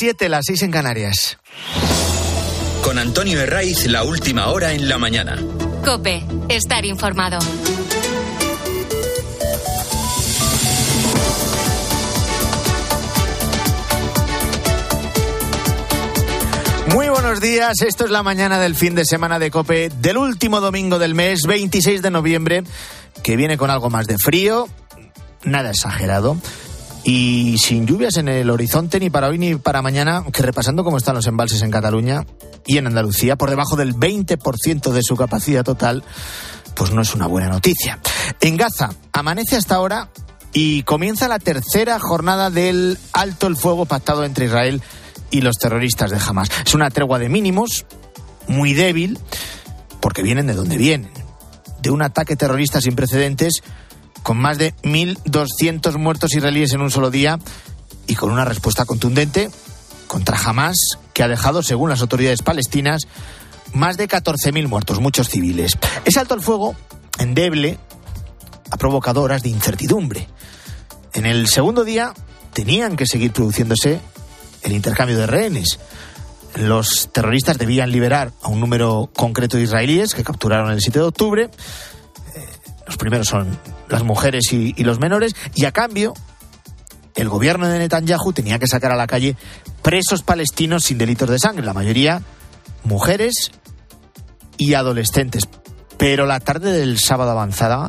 7, las 6 en Canarias. Con Antonio Herraiz, la última hora en la mañana. Cope, estar informado. Muy buenos días, esto es la mañana del fin de semana de Cope del último domingo del mes, 26 de noviembre, que viene con algo más de frío, nada exagerado, y sin lluvias en el horizonte ni para hoy ni para mañana, que repasando cómo están los embalses en Cataluña y en Andalucía, por debajo del 20% de su capacidad total, pues no es una buena noticia. En Gaza amanece hasta ahora y comienza la tercera jornada del alto el fuego pactado entre Israel y los terroristas de Hamas. Es una tregua de mínimos, muy débil, porque vienen de donde vienen. De un ataque terrorista sin precedentes, con más de 1.200 muertos israelíes en un solo día y con una respuesta contundente contra Hamas, que ha dejado, según las autoridades palestinas, más de 14.000 muertos, muchos civiles. Ese alto al fuego, endeble, ha provocado horas de incertidumbre. En el segundo día tenían que seguir produciéndose el intercambio de rehenes. Los terroristas debían liberar a un número concreto de israelíes que capturaron el 7 de octubre. Los primeros son las mujeres y, y los menores. Y a cambio, el gobierno de Netanyahu tenía que sacar a la calle presos palestinos sin delitos de sangre. La mayoría mujeres y adolescentes. Pero la tarde del sábado avanzada,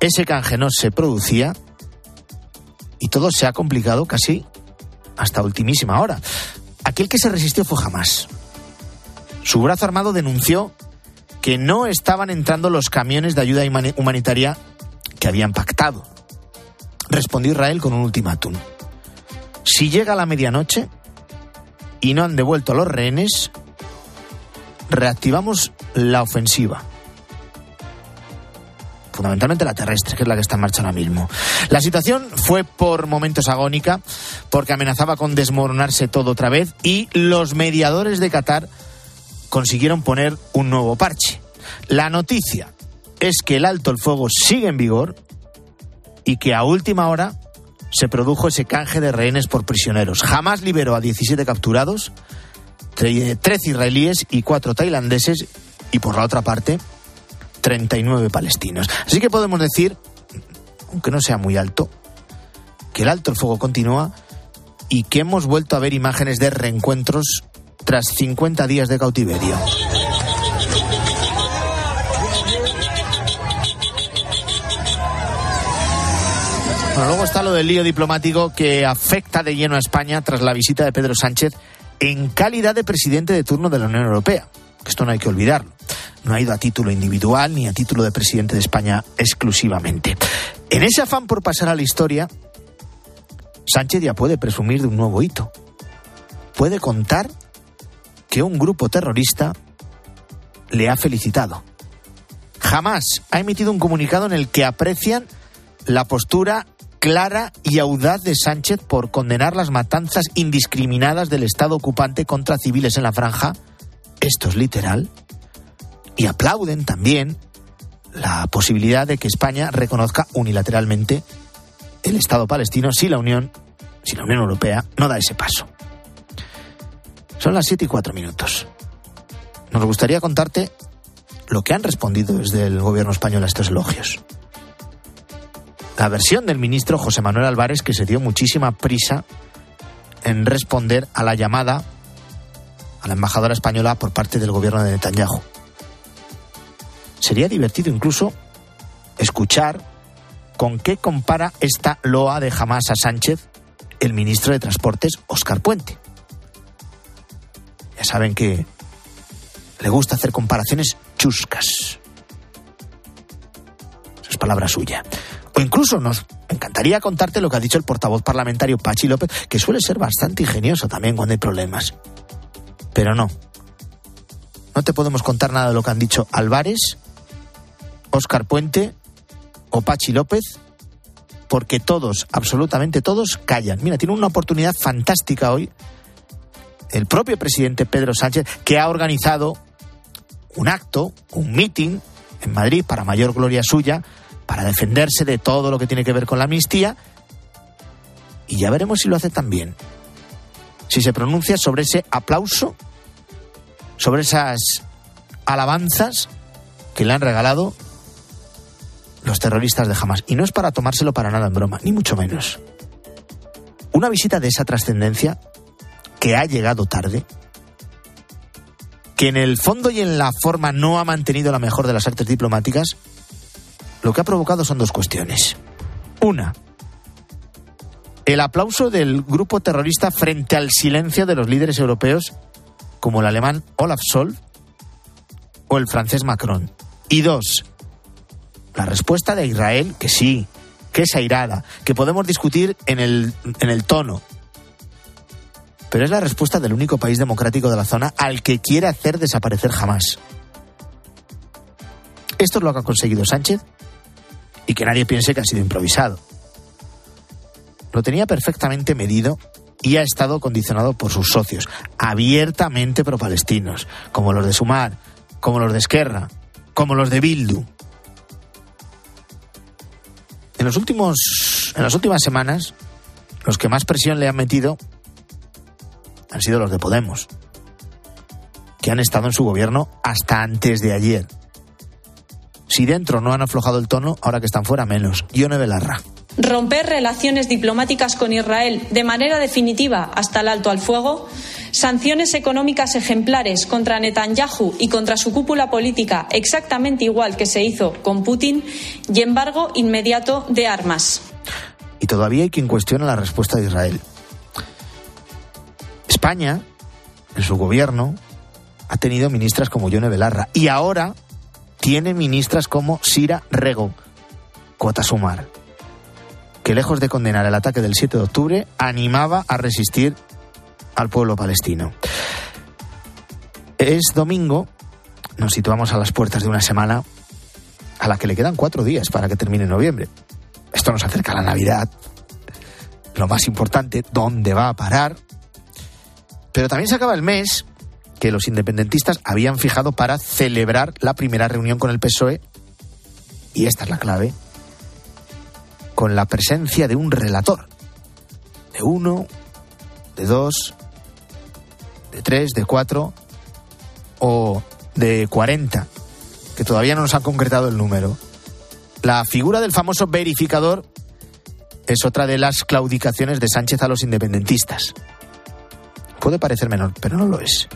ese canje no se producía y todo se ha complicado casi hasta ultimísima hora. Aquel que se resistió fue jamás. Su brazo armado denunció que no estaban entrando los camiones de ayuda humanitaria que habían pactado. Respondió Israel con un ultimátum. Si llega la medianoche y no han devuelto a los rehenes, reactivamos la ofensiva fundamentalmente la terrestre, que es la que está en marcha ahora mismo. La situación fue por momentos agónica, porque amenazaba con desmoronarse todo otra vez y los mediadores de Qatar consiguieron poner un nuevo parche. La noticia es que el alto el fuego sigue en vigor y que a última hora se produjo ese canje de rehenes por prisioneros. Jamás liberó a 17 capturados, 13 israelíes y 4 tailandeses y por la otra parte 39 palestinos. Así que podemos decir, aunque no sea muy alto, que el alto el fuego continúa y que hemos vuelto a ver imágenes de reencuentros tras 50 días de cautiverio. Bueno, luego está lo del lío diplomático que afecta de lleno a España tras la visita de Pedro Sánchez en calidad de presidente de turno de la Unión Europea. Esto no hay que olvidarlo no ha ido a título individual ni a título de presidente de España exclusivamente. En ese afán por pasar a la historia, Sánchez ya puede presumir de un nuevo hito. Puede contar que un grupo terrorista le ha felicitado. Jamás ha emitido un comunicado en el que aprecian la postura clara y audaz de Sánchez por condenar las matanzas indiscriminadas del Estado ocupante contra civiles en la franja. Esto es literal y aplauden también la posibilidad de que España reconozca unilateralmente el Estado palestino si la Unión, si la Unión Europea no da ese paso. Son las 7 y 4 minutos. Nos gustaría contarte lo que han respondido desde el gobierno español a estos elogios. La versión del ministro José Manuel Álvarez, que se dio muchísima prisa en responder a la llamada a la embajadora española por parte del gobierno de Netanyahu. Sería divertido incluso escuchar con qué compara esta loa de Hamas a Sánchez el ministro de Transportes, Óscar Puente. Ya saben que le gusta hacer comparaciones chuscas. Esa es palabra suya. O incluso nos encantaría contarte lo que ha dicho el portavoz parlamentario Pachi López, que suele ser bastante ingenioso también cuando hay problemas. Pero no. No te podemos contar nada de lo que han dicho Álvarez Óscar Puente o Pachi López, porque todos, absolutamente todos, callan. Mira, tiene una oportunidad fantástica hoy el propio presidente Pedro Sánchez, que ha organizado un acto, un meeting en Madrid para mayor gloria suya, para defenderse de todo lo que tiene que ver con la amnistía, y ya veremos si lo hace también. si se pronuncia sobre ese aplauso, sobre esas alabanzas que le han regalado los terroristas de Hamas. Y no es para tomárselo para nada en broma, ni mucho menos. Una visita de esa trascendencia, que ha llegado tarde, que en el fondo y en la forma no ha mantenido la mejor de las artes diplomáticas, lo que ha provocado son dos cuestiones. Una, el aplauso del grupo terrorista frente al silencio de los líderes europeos como el alemán Olaf Scholz o el francés Macron. Y dos, la respuesta de Israel, que sí, que es airada, que podemos discutir en el, en el tono, pero es la respuesta del único país democrático de la zona al que quiere hacer desaparecer jamás. Esto es lo que ha conseguido Sánchez y que nadie piense que ha sido improvisado. Lo tenía perfectamente medido y ha estado condicionado por sus socios, abiertamente pro-palestinos, como los de Sumar, como los de Esquerra, como los de Bildu. En, los últimos, en las últimas semanas, los que más presión le han metido han sido los de Podemos, que han estado en su gobierno hasta antes de ayer. Si dentro no han aflojado el tono, ahora que están fuera menos. Ione Belarra. Romper relaciones diplomáticas con Israel de manera definitiva hasta el alto al fuego, sanciones económicas ejemplares contra Netanyahu y contra su cúpula política exactamente igual que se hizo con Putin y embargo inmediato de armas. Y todavía hay quien cuestiona la respuesta de Israel. España, en su gobierno, ha tenido ministras como Yone Belarra y ahora tiene ministras como Sira Rego, Sumar, que lejos de condenar el ataque del 7 de octubre, animaba a resistir al pueblo palestino. Es domingo, nos situamos a las puertas de una semana a la que le quedan cuatro días para que termine noviembre. Esto nos acerca a la Navidad. Lo más importante, ¿dónde va a parar? Pero también se acaba el mes que los independentistas habían fijado para celebrar la primera reunión con el PSOE, y esta es la clave, con la presencia de un relator, de uno, de dos, de tres, de cuatro o de cuarenta, que todavía no nos han concretado el número. La figura del famoso verificador es otra de las claudicaciones de Sánchez a los independentistas. Puede parecer menor, pero no lo es.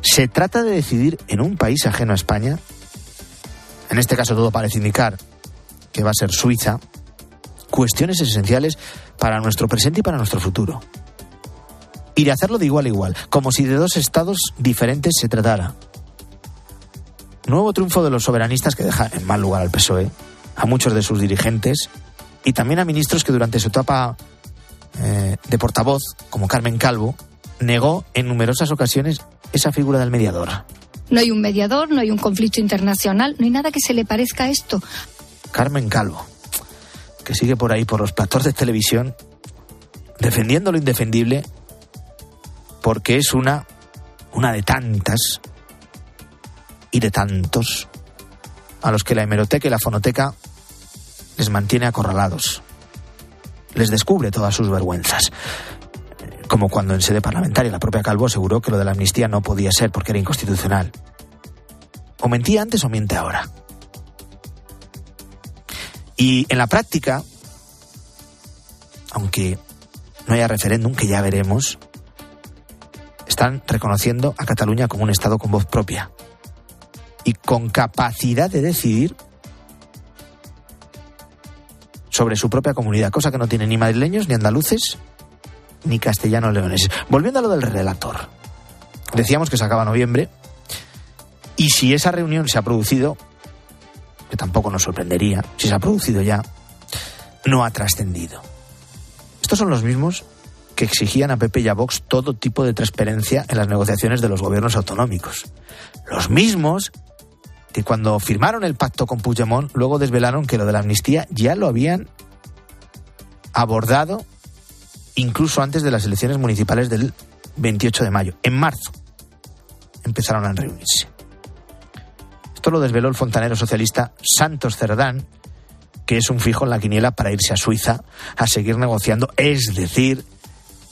Se trata de decidir en un país ajeno a España, en este caso todo parece indicar que va a ser Suiza, cuestiones esenciales para nuestro presente y para nuestro futuro. Y de hacerlo de igual a igual, como si de dos estados diferentes se tratara. Nuevo triunfo de los soberanistas que deja en mal lugar al PSOE, a muchos de sus dirigentes y también a ministros que durante su etapa eh, de portavoz, como Carmen Calvo, negó en numerosas ocasiones esa figura del mediador. No hay un mediador, no hay un conflicto internacional, no hay nada que se le parezca a esto. Carmen Calvo, que sigue por ahí por los platos de televisión defendiendo lo indefendible porque es una una de tantas y de tantos a los que la hemeroteca y la fonoteca les mantiene acorralados les descubre todas sus vergüenzas. Como cuando en sede parlamentaria la propia Calvo aseguró que lo de la amnistía no podía ser porque era inconstitucional. O mentía antes o miente ahora. Y en la práctica, aunque no haya referéndum, que ya veremos, están reconociendo a Cataluña como un Estado con voz propia y con capacidad de decidir sobre su propia comunidad, cosa que no tiene ni madrileños, ni andaluces, ni castellanos leoneses. Volviendo a lo del relator. Decíamos que se acaba noviembre y si esa reunión se ha producido, que tampoco nos sorprendería, si se ha producido ya, no ha trascendido. Estos son los mismos que exigían a Pepe y a Vox todo tipo de transparencia en las negociaciones de los gobiernos autonómicos. Los mismos que cuando firmaron el pacto con Puigdemont, luego desvelaron que lo de la amnistía ya lo habían abordado incluso antes de las elecciones municipales del 28 de mayo. En marzo empezaron a reunirse. Esto lo desveló el fontanero socialista Santos Cerdán, que es un fijo en la quiniela para irse a Suiza a seguir negociando, es decir,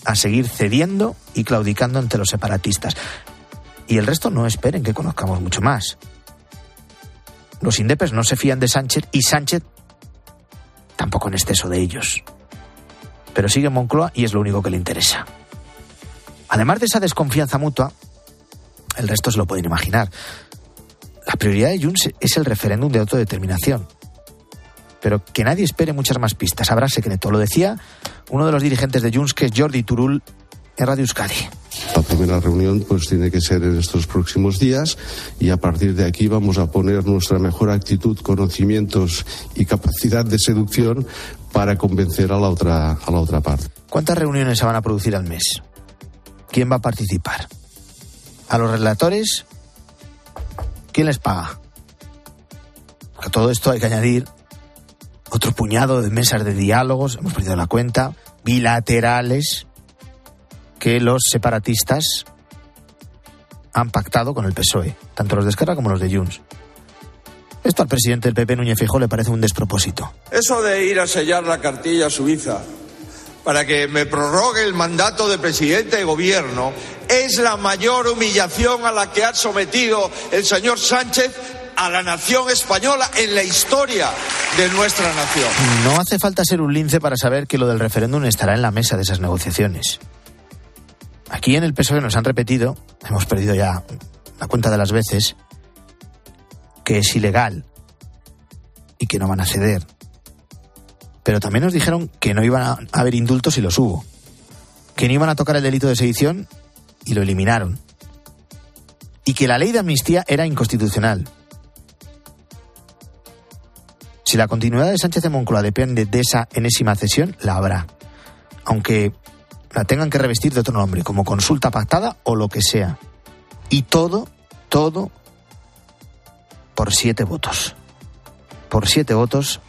a seguir cediendo y claudicando ante los separatistas. Y el resto no esperen que conozcamos mucho más. Los indepes no se fían de Sánchez y Sánchez tampoco en exceso de ellos. Pero sigue Moncloa y es lo único que le interesa. Además de esa desconfianza mutua, el resto se lo pueden imaginar. La prioridad de Junts es el referéndum de autodeterminación. Pero que nadie espere muchas más pistas. Habrá secreto. Lo decía uno de los dirigentes de Junts, que es Jordi Turul, en Radio Euskadi. La primera reunión pues tiene que ser en estos próximos días y a partir de aquí vamos a poner nuestra mejor actitud, conocimientos y capacidad de seducción para convencer a la otra a la otra parte. ¿Cuántas reuniones se van a producir al mes? ¿Quién va a participar? ¿A los relatores? ¿Quién les paga? A todo esto hay que añadir otro puñado de mesas de diálogos, hemos perdido la cuenta, bilaterales, que los separatistas han pactado con el PSOE, tanto los de Esquerra como los de Junts. Esto al presidente del PP, Núñez Fijó, le parece un despropósito. Eso de ir a sellar la cartilla suiza para que me prorrogue el mandato de presidente de gobierno es la mayor humillación a la que ha sometido el señor Sánchez a la nación española en la historia de nuestra nación. No hace falta ser un lince para saber que lo del referéndum estará en la mesa de esas negociaciones. Aquí en el PSOE nos han repetido, hemos perdido ya la cuenta de las veces, que es ilegal y que no van a ceder. Pero también nos dijeron que no iban a haber indultos y los hubo. Que no iban a tocar el delito de sedición y lo eliminaron. Y que la ley de amnistía era inconstitucional. Si la continuidad de Sánchez de Moncloa depende de esa enésima cesión, la habrá. Aunque la tengan que revestir de otro nombre, como consulta pactada o lo que sea. Y todo, todo por siete votos. Por siete votos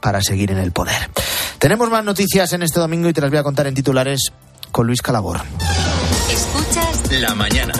para seguir en el poder. Tenemos más noticias en este domingo y te las voy a contar en titulares con Luis Calabor. Escuchas La mañana.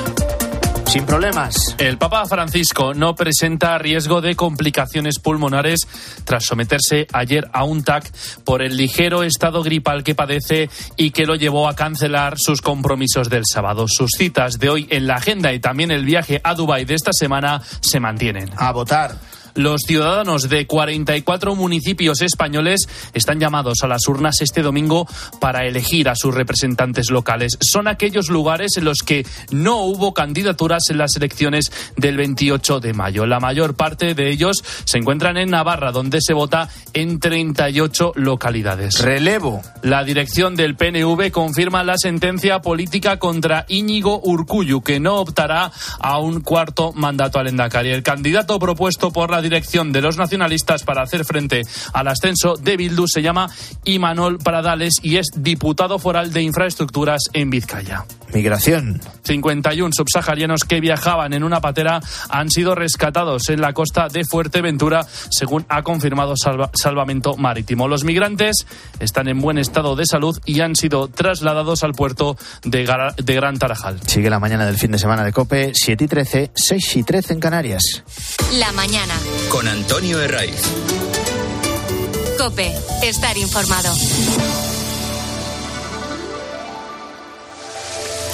Sin problemas. El Papa Francisco no presenta riesgo de complicaciones pulmonares tras someterse ayer a un TAC por el ligero estado gripal que padece y que lo llevó a cancelar sus compromisos del sábado. Sus citas de hoy en la agenda y también el viaje a Dubái de esta semana se mantienen. A votar. Los ciudadanos de 44 municipios españoles están llamados a las urnas este domingo para elegir a sus representantes locales. Son aquellos lugares en los que no hubo candidaturas en las elecciones del 28 de mayo. La mayor parte de ellos se encuentran en Navarra, donde se vota en 38 localidades. Relevo. La dirección del PNV confirma la sentencia política contra Íñigo Urcuyu, que no optará a un cuarto mandato al Endacari. El candidato propuesto por la dirección de los nacionalistas para hacer frente al ascenso de Bildu se llama Imanol Pradales y es diputado foral de infraestructuras en Vizcaya. Migración. 51 subsaharianos que viajaban en una patera han sido rescatados en la costa de Fuerteventura, según ha confirmado Salva- Salvamento Marítimo. Los migrantes están en buen estado de salud y han sido trasladados al puerto de Gran Tarajal. Sigue la mañana del fin de semana de Cope, 7 y 13, 6 y 13 en Canarias. la mañana. Con Antonio Herraiz. Cope, estar informado.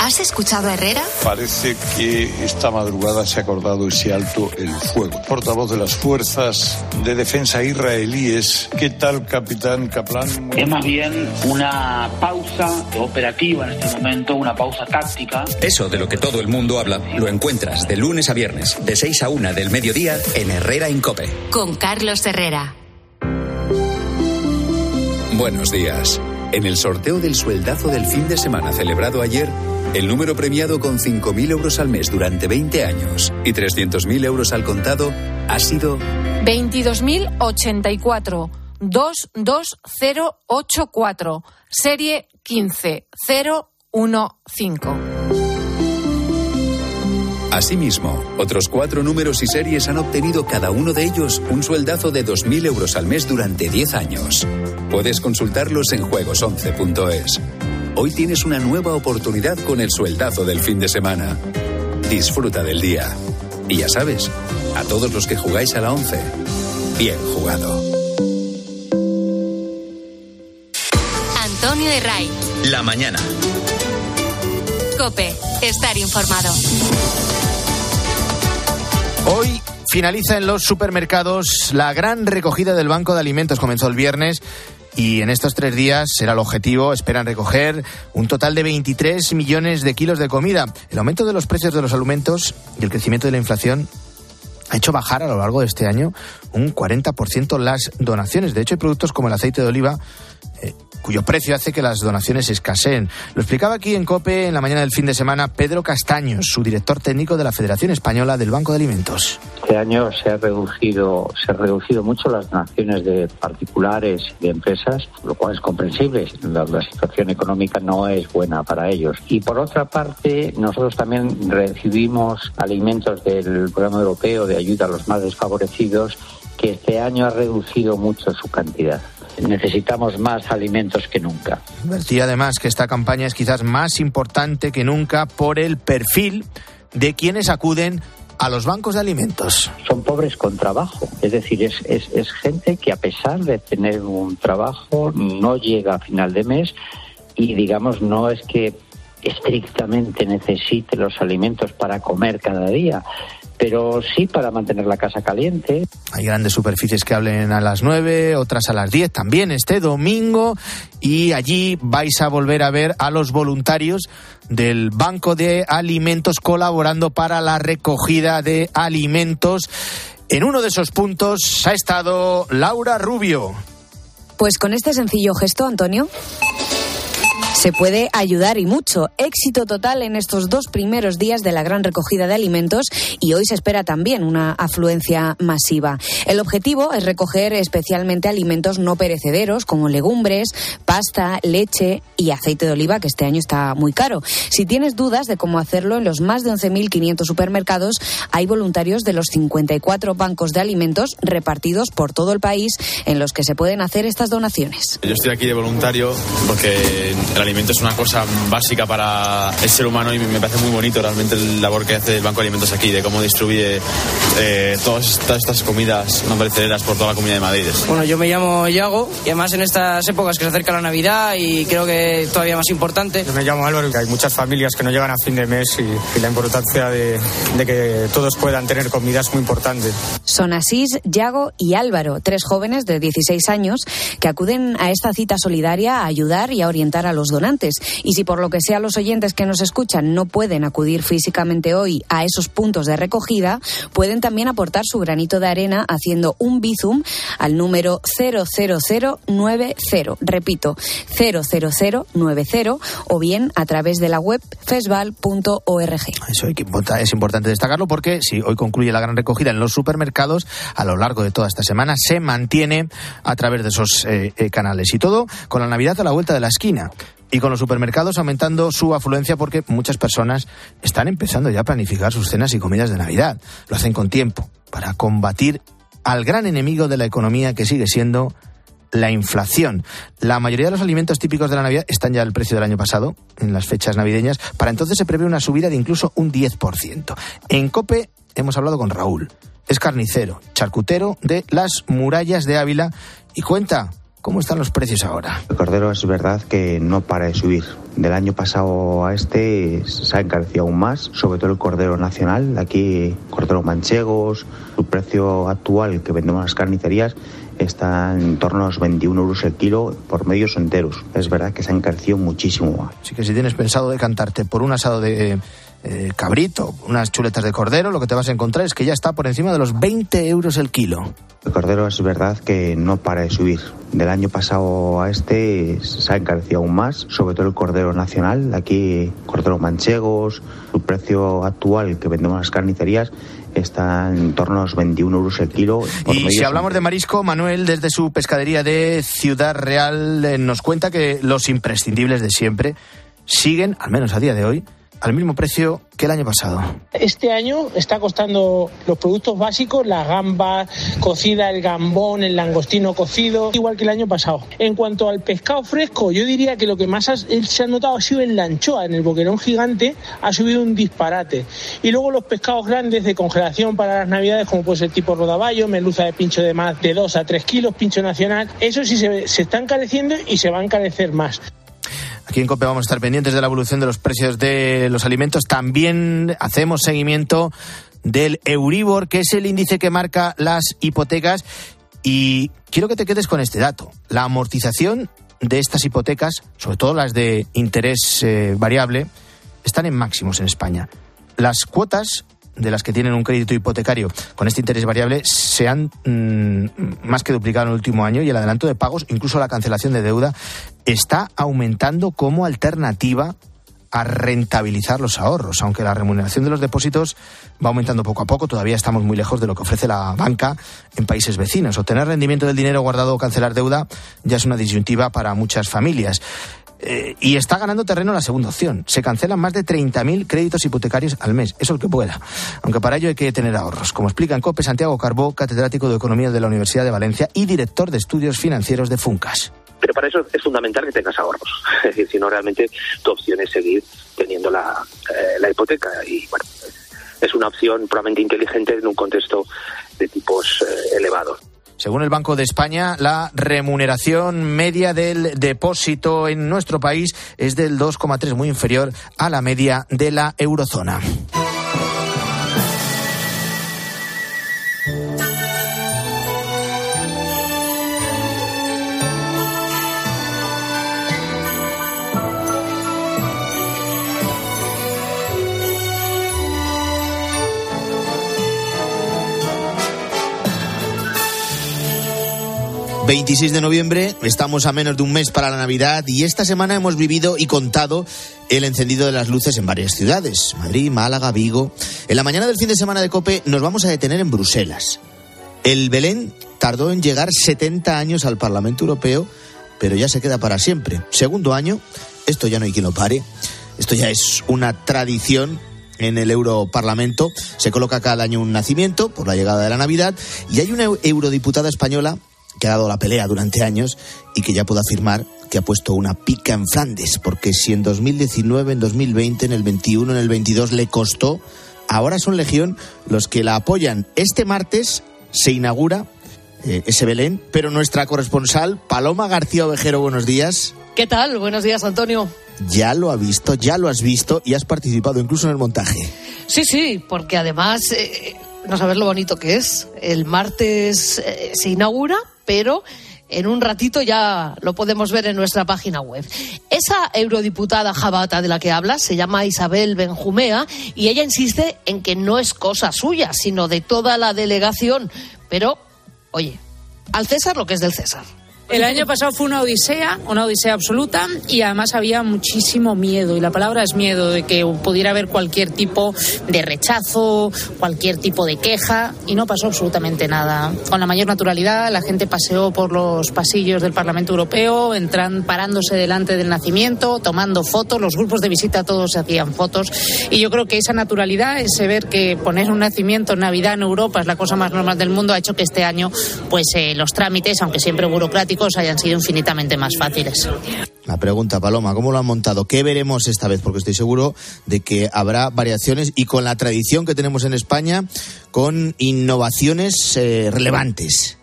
¿Has escuchado a Herrera? Parece que esta madrugada se ha acordado ese alto el fuego. Portavoz de las fuerzas de defensa israelíes. ¿Qué tal, capitán Kaplan? Es más bien una pausa operativa en este momento, una pausa táctica. Eso de lo que todo el mundo habla lo encuentras de lunes a viernes, de 6 a 1 del mediodía en Herrera Incope. Con Carlos Herrera. Buenos días. En el sorteo del sueldazo del fin de semana celebrado ayer, el número premiado con 5.000 euros al mes durante 20 años y 300.000 euros al contado ha sido 22.084 22084 serie 15015. Asimismo, otros cuatro números y series han obtenido cada uno de ellos un sueldazo de 2.000 euros al mes durante 10 años. Puedes consultarlos en juegos11.es. Hoy tienes una nueva oportunidad con el sueldazo del fin de semana. Disfruta del día. Y ya sabes, a todos los que jugáis a la 11, bien jugado. Antonio Herray. La mañana. Cope, estar informado. Hoy finaliza en los supermercados la gran recogida del Banco de Alimentos. Comenzó el viernes y en estos tres días será el objetivo. Esperan recoger un total de 23 millones de kilos de comida. El aumento de los precios de los alimentos y el crecimiento de la inflación ha hecho bajar a lo largo de este año un 40% las donaciones. De hecho, hay productos como el aceite de oliva eh, cuyo precio hace que las donaciones escaseen. Lo explicaba aquí en COPE en la mañana del fin de semana Pedro Castaños, su director técnico de la Federación Española del Banco de Alimentos. Este año se ha reducido, se ha reducido mucho las donaciones de particulares y de empresas, lo cual es comprensible. La, la situación económica no es buena para ellos. Y por otra parte, nosotros también recibimos alimentos del programa europeo de ayuda a los más desfavorecidos que este año ha reducido mucho su cantidad necesitamos más alimentos que nunca. Advertía además que esta campaña es quizás más importante que nunca por el perfil de quienes acuden a los bancos de alimentos. Son pobres con trabajo, es decir, es, es, es gente que a pesar de tener un trabajo no llega a final de mes y digamos no es que estrictamente necesite los alimentos para comer cada día, pero sí para mantener la casa caliente. Hay grandes superficies que hablen a las 9, otras a las 10 también este domingo y allí vais a volver a ver a los voluntarios del Banco de Alimentos colaborando para la recogida de alimentos. En uno de esos puntos ha estado Laura Rubio. Pues con este sencillo gesto, Antonio se puede ayudar y mucho. Éxito total en estos dos primeros días de la gran recogida de alimentos y hoy se espera también una afluencia masiva. El objetivo es recoger especialmente alimentos no perecederos como legumbres, pasta, leche y aceite de oliva, que este año está muy caro. Si tienes dudas de cómo hacerlo, en los más de 11.500 supermercados hay voluntarios de los 54 bancos de alimentos repartidos por todo el país en los que se pueden hacer estas donaciones. Yo estoy aquí de voluntario porque el alimento es una cosa básica para el ser humano y me parece muy bonito realmente el labor que hace el Banco de Alimentos aquí, de cómo distribuye eh, todas, todas, estas comidas no perecederas por toda la comunidad de Madrid. Bueno, yo me llamo Yago y además en estas épocas que se acerca la Navidad y creo que todavía más importante. Yo me llamo Álvaro y hay muchas familias que no llegan a fin de mes y, y la importancia de, de, que todos puedan tener comida es muy importante. Son Asís, Yago y Álvaro, tres jóvenes de 16 años que acuden a esta cita solidaria a ayudar y a orientar a los donantes. Y si por lo que sea los oyentes que nos escuchan no pueden acudir físicamente hoy a esos puntos de recogida, pueden también aportar su granito de arena haciendo un bizum al número 00090. Repito, 00090 o bien a través de la web fesval.org. Eso es importante destacarlo porque si hoy concluye la gran recogida en los supermercados, a lo largo de toda esta semana se mantiene a través de esos eh, eh, canales. Y todo con la Navidad a la vuelta de la esquina y con los supermercados aumentando su afluencia porque muchas personas están empezando ya a planificar sus cenas y comidas de Navidad. Lo hacen con tiempo para combatir al gran enemigo de la economía que sigue siendo la inflación. La mayoría de los alimentos típicos de la Navidad están ya al precio del año pasado, en las fechas navideñas. Para entonces se prevé una subida de incluso un 10%. En COPE hemos hablado con Raúl. Es carnicero, charcutero de las murallas de Ávila y cuenta ¿Cómo están los precios ahora? El cordero es verdad que no para de subir. Del año pasado a este se ha encarecido aún más, sobre todo el cordero nacional. Aquí, cordero manchegos, su precio actual que vendemos en las carnicerías está en torno a los 21 euros el kilo por medios enteros. Es verdad que se ha encarecido muchísimo. Así que si tienes pensado decantarte por un asado de eh, cabrito, unas chuletas de cordero, lo que te vas a encontrar es que ya está por encima de los 20 euros el kilo. El cordero es verdad que no para de subir. Del año pasado a este se ha encarecido aún más, sobre todo el cordero nacional. Aquí, cordero manchegos, su precio actual que vendemos en las carnicerías está en torno a los 21 euros el kilo. y si hablamos de marisco, Manuel, desde su pescadería de Ciudad Real, eh, nos cuenta que los imprescindibles de siempre siguen, al menos a día de hoy, al mismo precio que el año pasado. Este año está costando los productos básicos, la gamba cocida, el gambón, el langostino cocido, igual que el año pasado. En cuanto al pescado fresco, yo diría que lo que más se ha notado ha sido en la anchoa, en el boquerón gigante, ha subido un disparate. Y luego los pescados grandes de congelación para las navidades, como puede ser tipo rodaballo, merluza de pincho de más de 2 a 3 kilos, pincho nacional, eso sí se, se está encareciendo y se va a encarecer más. Aquí en COPE vamos a estar pendientes de la evolución de los precios de los alimentos. También hacemos seguimiento del Euribor, que es el índice que marca las hipotecas. Y quiero que te quedes con este dato. La amortización de estas hipotecas, sobre todo las de interés eh, variable, están en máximos en España. Las cuotas de las que tienen un crédito hipotecario con este interés variable se han mm, más que duplicado en el último año y el adelanto de pagos, incluso la cancelación de deuda, está aumentando como alternativa a rentabilizar los ahorros, aunque la remuneración de los depósitos va aumentando poco a poco, todavía estamos muy lejos de lo que ofrece la banca en países vecinos. Obtener rendimiento del dinero guardado o cancelar deuda ya es una disyuntiva para muchas familias. Eh, y está ganando terreno la segunda opción. Se cancelan más de 30.000 créditos hipotecarios al mes. Eso el que pueda. Aunque para ello hay que tener ahorros. Como explica en COPE Santiago Carbó, catedrático de Economía de la Universidad de Valencia y director de estudios financieros de Funcas. Pero para eso es fundamental que tengas ahorros. Es si no, realmente tu opción es seguir teniendo la, eh, la hipoteca. Y bueno, es una opción probablemente inteligente en un contexto de tipos eh, elevados. Según el Banco de España, la remuneración media del depósito en nuestro país es del 2,3, muy inferior a la media de la eurozona. 26 de noviembre, estamos a menos de un mes para la Navidad y esta semana hemos vivido y contado el encendido de las luces en varias ciudades, Madrid, Málaga, Vigo. En la mañana del fin de semana de Cope nos vamos a detener en Bruselas. El Belén tardó en llegar 70 años al Parlamento Europeo, pero ya se queda para siempre. Segundo año, esto ya no hay quien lo pare, esto ya es una tradición en el Europarlamento. Se coloca cada año un nacimiento por la llegada de la Navidad y hay una eurodiputada española que ha dado la pelea durante años y que ya puedo afirmar que ha puesto una pica en Flandes, porque si en 2019, en 2020, en el 21, en el 22 le costó, ahora son Legión los que la apoyan. Este martes se inaugura eh, ese Belén, pero nuestra corresponsal, Paloma García Ovejero, buenos días. ¿Qué tal? Buenos días, Antonio. Ya lo ha visto, ya lo has visto y has participado incluso en el montaje. Sí, sí, porque además, eh, no sabes lo bonito que es. El martes eh, se inaugura pero en un ratito ya lo podemos ver en nuestra página web. Esa eurodiputada jabata de la que habla se llama Isabel Benjumea y ella insiste en que no es cosa suya, sino de toda la delegación. Pero, oye, al César lo que es del César. El año pasado fue una odisea, una odisea absoluta y además había muchísimo miedo y la palabra es miedo de que pudiera haber cualquier tipo de rechazo, cualquier tipo de queja y no pasó absolutamente nada. Con la mayor naturalidad la gente paseó por los pasillos del Parlamento Europeo, entran parándose delante del nacimiento, tomando fotos, los grupos de visita todos hacían fotos y yo creo que esa naturalidad, ese ver que poner un nacimiento en Navidad en Europa es la cosa más normal del mundo ha hecho que este año pues eh, los trámites, aunque siempre burocráticos hayan sido infinitamente más fáciles. La pregunta, Paloma, ¿cómo lo han montado? ¿Qué veremos esta vez? Porque estoy seguro de que habrá variaciones y con la tradición que tenemos en España, con innovaciones eh, relevantes.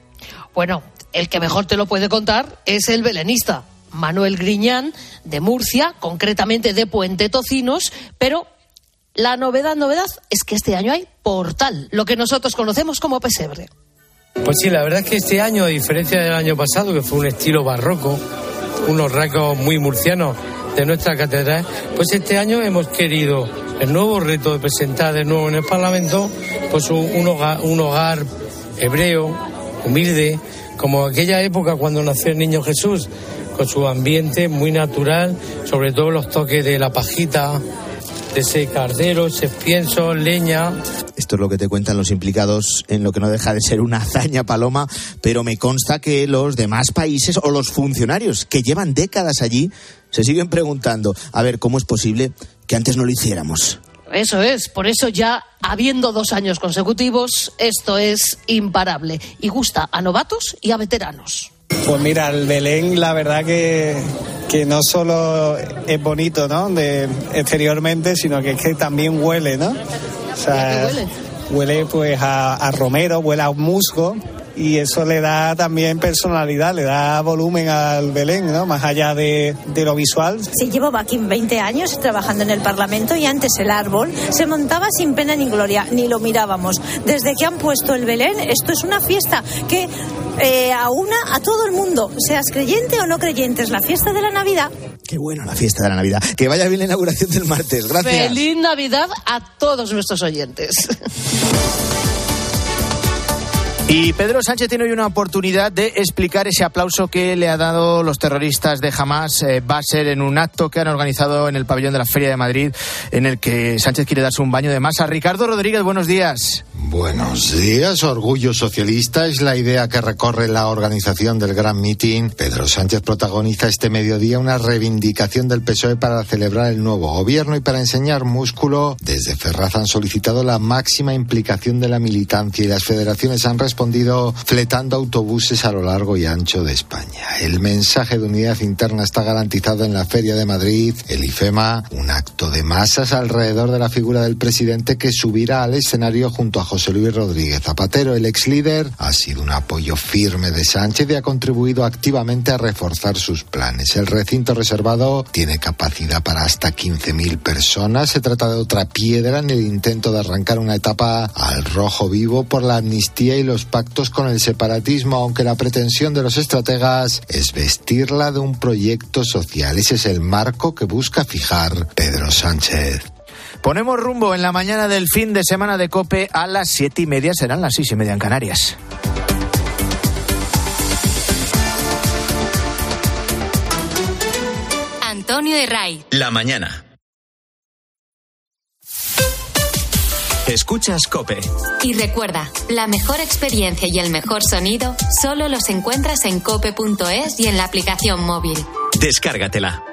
Bueno, el que mejor te lo puede contar es el belenista, Manuel Griñán, de Murcia, concretamente de Puente Tocinos, pero la novedad, novedad, es que este año hay portal, lo que nosotros conocemos como pesebre. Pues sí, la verdad es que este año, a diferencia del año pasado, que fue un estilo barroco, unos rasgos muy murcianos de nuestra catedral, pues este año hemos querido el nuevo reto de presentar de nuevo en el Parlamento pues un, hogar, un hogar hebreo, humilde, como aquella época cuando nació el niño Jesús, con su ambiente muy natural, sobre todo los toques de la pajita, ese cardero, ese pienso, leña. Esto es lo que te cuentan los implicados en lo que no deja de ser una hazaña paloma, pero me consta que los demás países o los funcionarios que llevan décadas allí se siguen preguntando, a ver, ¿cómo es posible que antes no lo hiciéramos? Eso es, por eso ya habiendo dos años consecutivos, esto es imparable y gusta a novatos y a veteranos. Pues mira, el Belén, la verdad que, que no solo es bonito, ¿no? De, exteriormente, sino que es que también huele, ¿no? O sea, huele? huele pues a, romero, huele a musgo y eso le da también personalidad, le da volumen al Belén, ¿no? Más allá de, de lo visual. Sí, llevo aquí 20 años trabajando en el Parlamento y antes el árbol se montaba sin pena ni gloria, ni lo mirábamos. Desde que han puesto el Belén, esto es una fiesta que eh, aúna a todo el mundo, seas creyente o no creyente, es la fiesta de la Navidad. Qué bueno la fiesta de la Navidad. Que vaya bien la inauguración del martes. Gracias. Feliz Navidad a todos nuestros oyentes. Y Pedro Sánchez tiene hoy una oportunidad de explicar ese aplauso que le ha dado los terroristas de Hamas. Eh, va a ser en un acto que han organizado en el pabellón de la Feria de Madrid, en el que Sánchez quiere darse un baño de masa. Ricardo Rodríguez, buenos días. Buenos días, orgullo socialista es la idea que recorre la organización del gran meeting. Pedro Sánchez protagoniza este mediodía una reivindicación del PSOE para celebrar el nuevo gobierno y para enseñar músculo. Desde Ferraz han solicitado la máxima implicación de la militancia y las federaciones han respondido fletando autobuses a lo largo y ancho de España. El mensaje de unidad interna está garantizado en la Feria de Madrid, el IFEMA, un acto de masas alrededor de la figura del presidente que subirá al escenario junto a José Luis Rodríguez Zapatero, el ex líder, ha sido un apoyo firme de Sánchez y ha contribuido activamente a reforzar sus planes. El recinto reservado tiene capacidad para hasta 15.000 personas. Se trata de otra piedra en el intento de arrancar una etapa al rojo vivo por la amnistía y los pactos con el separatismo, aunque la pretensión de los estrategas es vestirla de un proyecto social. Ese es el marco que busca fijar Pedro Sánchez. Ponemos rumbo en la mañana del fin de semana de Cope a las siete y media, serán las seis y media en Canarias. Antonio de Ray. La mañana. Escuchas Cope. Y recuerda, la mejor experiencia y el mejor sonido solo los encuentras en cope.es y en la aplicación móvil. Descárgatela.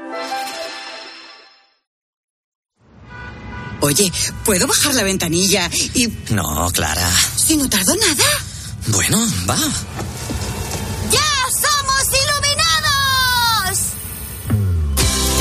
Oye, ¿puedo bajar la ventanilla y... No, Clara. si no tardo nada? Bueno, va.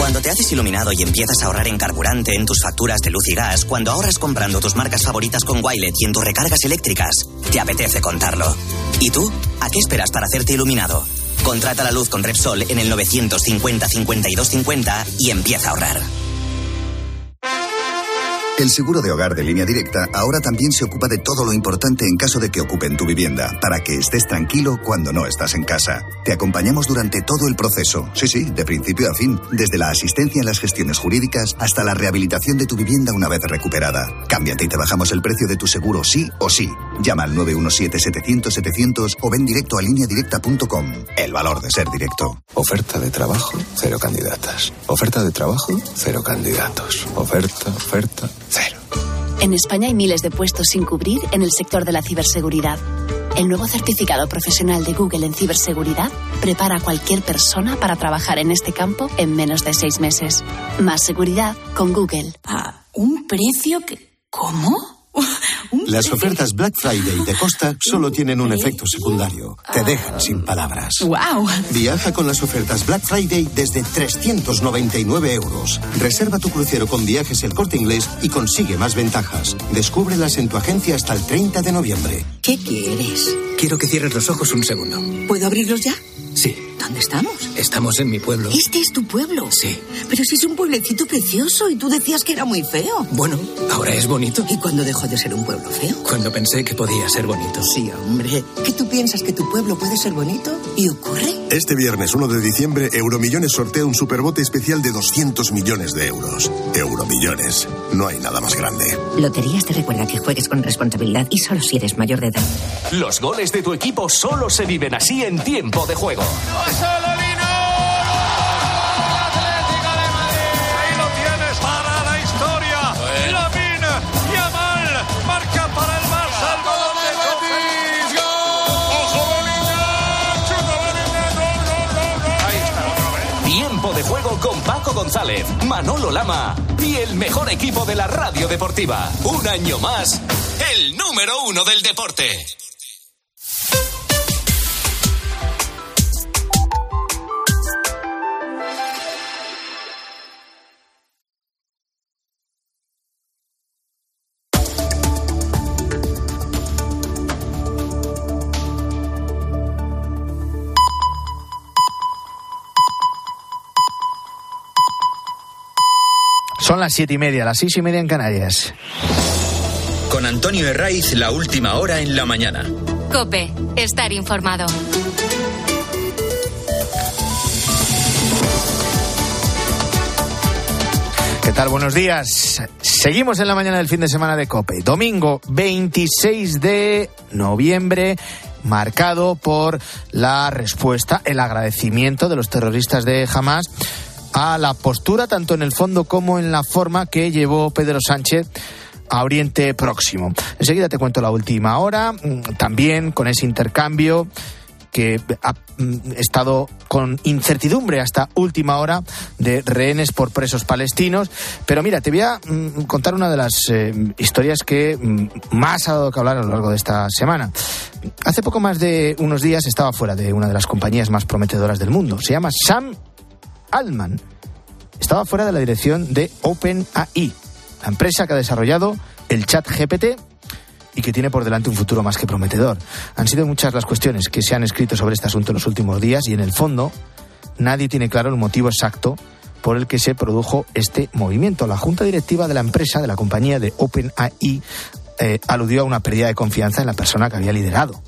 Cuando te haces iluminado y empiezas a ahorrar en carburante en tus facturas de luz y gas, cuando ahorras comprando tus marcas favoritas con Wilet y en tus recargas eléctricas, te apetece contarlo. ¿Y tú? ¿A qué esperas para hacerte iluminado? Contrata la luz con Repsol en el 950 52 50 y empieza a ahorrar. El seguro de hogar de línea directa ahora también se ocupa de todo lo importante en caso de que ocupen tu vivienda, para que estés tranquilo cuando no estás en casa. Te acompañamos durante todo el proceso, sí, sí, de principio a fin, desde la asistencia en las gestiones jurídicas hasta la rehabilitación de tu vivienda una vez recuperada. Cámbiate y te bajamos el precio de tu seguro sí o sí. Llama al 917-700-700 o ven directo a lineadirecta.com. El valor de ser directo. Oferta de trabajo, cero candidatas. Oferta de trabajo, cero candidatos. Oferta, oferta, cero. En España hay miles de puestos sin cubrir en el sector de la ciberseguridad. El nuevo certificado profesional de Google en ciberseguridad prepara a cualquier persona para trabajar en este campo en menos de seis meses. Más seguridad con Google. ¿A un precio que... ¿Cómo? Las ofertas Black Friday de Costa solo tienen un efecto secundario. Te dejan sin palabras. ¡Wow! Viaja con las ofertas Black Friday desde 399 euros. Reserva tu crucero con viajes el corte inglés y consigue más ventajas. Descúbrelas en tu agencia hasta el 30 de noviembre. ¿Qué quieres? Quiero que cierres los ojos un segundo. ¿Puedo abrirlos ya? Sí. ¿Dónde estamos? Estamos en mi pueblo. ¿Este es tu pueblo? Sí. Pero si es un pueblecito precioso y tú decías que era muy feo. Bueno, ahora es bonito. ¿Y cuándo dejó de ser un pueblo feo? Cuando pensé que podía ser bonito. Sí, hombre. ¿Que tú piensas que tu pueblo puede ser bonito? ¿Y ocurre? Este viernes 1 de diciembre, Euromillones sortea un superbote especial de 200 millones de euros. Euromillones. No hay nada más grande. Loterías te recuerda que juegues con responsabilidad y solo si eres mayor de edad. Los goles de tu equipo solo se viven así en tiempo de juego. Ahí lo tienes para la historia. Lamine Yamal marca para el. El balón de Betis. ¡Ojo Bellingham! ¡Chuta Bellingham! ¡Gol, gol, gol, gol! Ahí está otra vez. Tiempo de juego con Paco González, Manolo Lama y el mejor equipo de la radio deportiva. Un año más, el número uno del deporte. Las siete y media, las seis y media en Canarias. Con Antonio Herraiz, la última hora en la mañana. Cope, estar informado. ¿Qué tal? Buenos días. Seguimos en la mañana del fin de semana de Cope. Domingo 26 de noviembre, marcado por la respuesta, el agradecimiento de los terroristas de Hamas a la postura, tanto en el fondo como en la forma que llevó Pedro Sánchez a Oriente Próximo. Enseguida te cuento la última hora, mm, también con ese intercambio que ha mm, estado con incertidumbre hasta última hora de rehenes por presos palestinos. Pero mira, te voy a mm, contar una de las eh, historias que más ha dado que hablar a lo largo de esta semana. Hace poco más de unos días estaba fuera de una de las compañías más prometedoras del mundo. Se llama Sam Altman. Estaba fuera de la dirección de OpenAI, la empresa que ha desarrollado el chat GPT y que tiene por delante un futuro más que prometedor. Han sido muchas las cuestiones que se han escrito sobre este asunto en los últimos días y en el fondo nadie tiene claro el motivo exacto por el que se produjo este movimiento. La junta directiva de la empresa, de la compañía de OpenAI, eh, aludió a una pérdida de confianza en la persona que había liderado,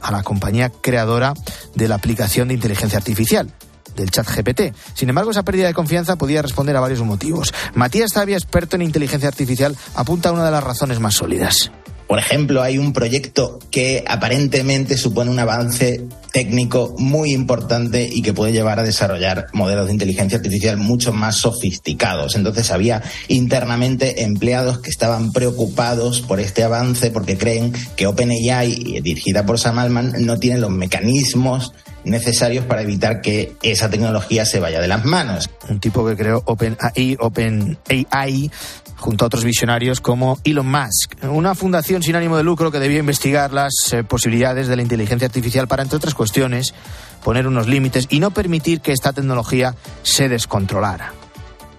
a la compañía creadora de la aplicación de inteligencia artificial del chat GPT. Sin embargo, esa pérdida de confianza podía responder a varios motivos. Matías Zavia, experto en inteligencia artificial, apunta a una de las razones más sólidas. Por ejemplo, hay un proyecto que aparentemente supone un avance técnico muy importante y que puede llevar a desarrollar modelos de inteligencia artificial mucho más sofisticados. Entonces había internamente empleados que estaban preocupados por este avance porque creen que OpenAI, dirigida por Sam Altman, no tiene los mecanismos necesarios para evitar que esa tecnología se vaya de las manos. Un tipo que creó OpenAI, junto a otros visionarios como Elon Musk, una fundación sin ánimo de lucro que debía investigar las eh, posibilidades de la inteligencia artificial para, entre otras cuestiones, poner unos límites y no permitir que esta tecnología se descontrolara.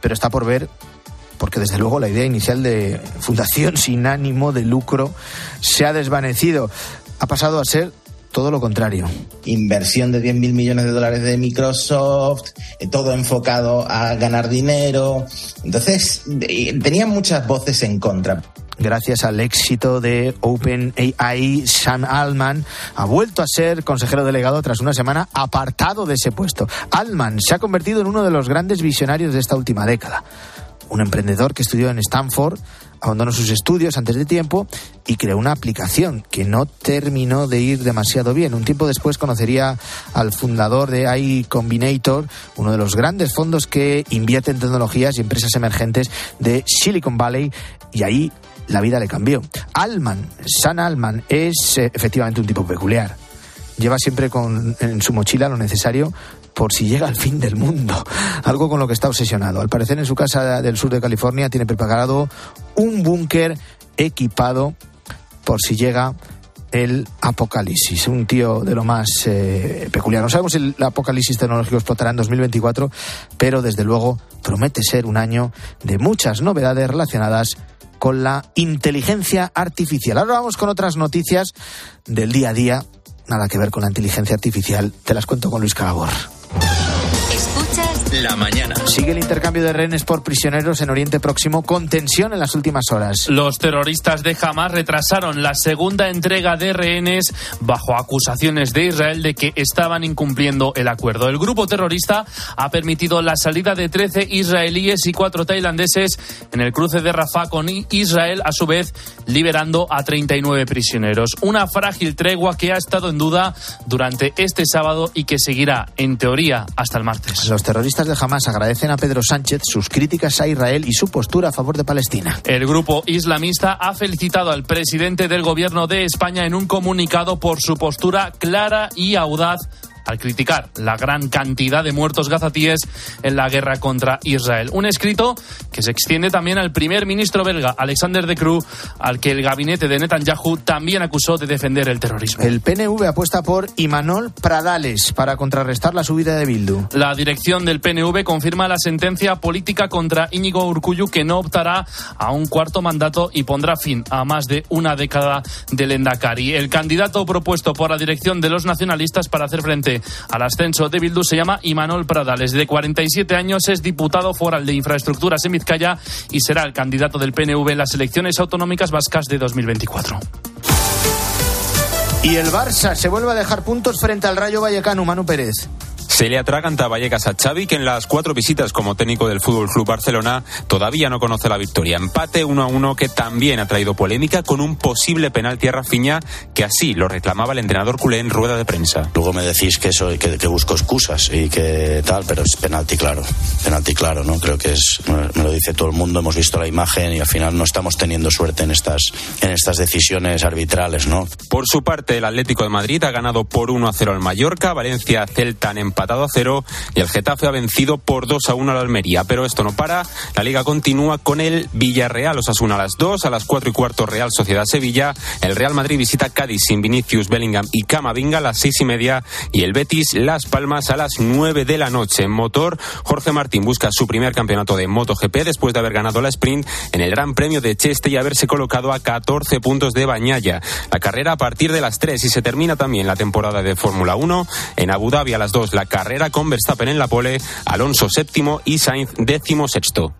Pero está por ver porque desde luego la idea inicial de fundación sin ánimo de lucro se ha desvanecido. Ha pasado a ser todo lo contrario. Inversión de 10.000 millones de dólares de Microsoft, eh, todo enfocado a ganar dinero. Entonces, eh, tenían muchas voces en contra. Gracias al éxito de OpenAI, Sam Altman ha vuelto a ser consejero delegado tras una semana apartado de ese puesto. Altman se ha convertido en uno de los grandes visionarios de esta última década. Un emprendedor que estudió en Stanford, abandonó sus estudios antes de tiempo y creó una aplicación que no terminó de ir demasiado bien. Un tiempo después conocería al fundador de AI Combinator, uno de los grandes fondos que invierte en tecnologías y empresas emergentes de Silicon Valley, y ahí la vida le cambió. Alman, San Alman, es eh, efectivamente un tipo peculiar. Lleva siempre con, en su mochila lo necesario por si llega el fin del mundo, algo con lo que está obsesionado. Al parecer en su casa del sur de California tiene preparado un búnker equipado por si llega el apocalipsis, un tío de lo más eh, peculiar. No sabemos si el apocalipsis tecnológico explotará en 2024, pero desde luego promete ser un año de muchas novedades relacionadas con la inteligencia artificial. Ahora vamos con otras noticias del día a día, nada que ver con la inteligencia artificial. Te las cuento con Luis Calabor. Thank you. La mañana. Sigue el intercambio de rehenes por prisioneros en Oriente Próximo con tensión en las últimas horas. Los terroristas de Hamas retrasaron la segunda entrega de rehenes bajo acusaciones de Israel de que estaban incumpliendo el acuerdo. El grupo terrorista ha permitido la salida de 13 israelíes y 4 tailandeses en el cruce de Rafah con Israel, a su vez liberando a 39 prisioneros. Una frágil tregua que ha estado en duda durante este sábado y que seguirá, en teoría, hasta el martes. Los terroristas de Hamas agradecen a Pedro Sánchez sus críticas a Israel y su postura a favor de Palestina. El grupo islamista ha felicitado al presidente del gobierno de España en un comunicado por su postura clara y audaz al criticar la gran cantidad de muertos gazatíes en la guerra contra Israel. Un escrito que se extiende también al primer ministro belga, Alexander de Croo, al que el gabinete de Netanyahu también acusó de defender el terrorismo. El PNV apuesta por Imanol Pradales para contrarrestar la subida de Bildu. La dirección del PNV confirma la sentencia política contra Íñigo Urcullu que no optará a un cuarto mandato y pondrá fin a más de una década del Endacari. El candidato propuesto por la dirección de los nacionalistas para hacer frente al ascenso de Bildu se llama Imanol Pradales. De 47 años es diputado foral de infraestructuras en Vizcaya y será el candidato del PNV en las elecciones autonómicas vascas de 2024. Y el Barça se vuelve a dejar puntos frente al Rayo Vallecano, Manu Pérez. Se le atraganta Vallecas a Xavi, que en las cuatro visitas como técnico del Fútbol Club Barcelona todavía no conoce la victoria. Empate 1 a 1 que también ha traído polémica con un posible penalti a Rafinha, que así lo reclamaba el entrenador culé en rueda de prensa. Luego me decís que eso que, que busco excusas y que tal, pero es penalti claro. Penalti claro, ¿no? Creo que es me lo dice todo el mundo, hemos visto la imagen y al final no estamos teniendo suerte en estas en estas decisiones arbitrales, ¿no? Por su parte, el Atlético de Madrid ha ganado por 1 a 0 al Mallorca, Valencia Celta han empatado a cero y el Getafe ha vencido por 2 a 1 al Almería. Pero esto no para. La liga continúa con el Villarreal Osasuna a las 2, a las 4 y cuarto Real Sociedad Sevilla. El Real Madrid visita Cádiz sin Vinicius, Bellingham y Camavinga a las 6 y media. Y el Betis Las Palmas a las 9 de la noche. En motor, Jorge Martín busca su primer campeonato de MotoGP después de haber ganado la sprint en el Gran Premio de Cheste y haberse colocado a 14 puntos de Bañaya. La carrera a partir de las 3 y se termina también la temporada de Fórmula 1. En Abu Dhabi a las 2 la carrera con Verstappen en la pole, Alonso séptimo y Sainz décimo sexto.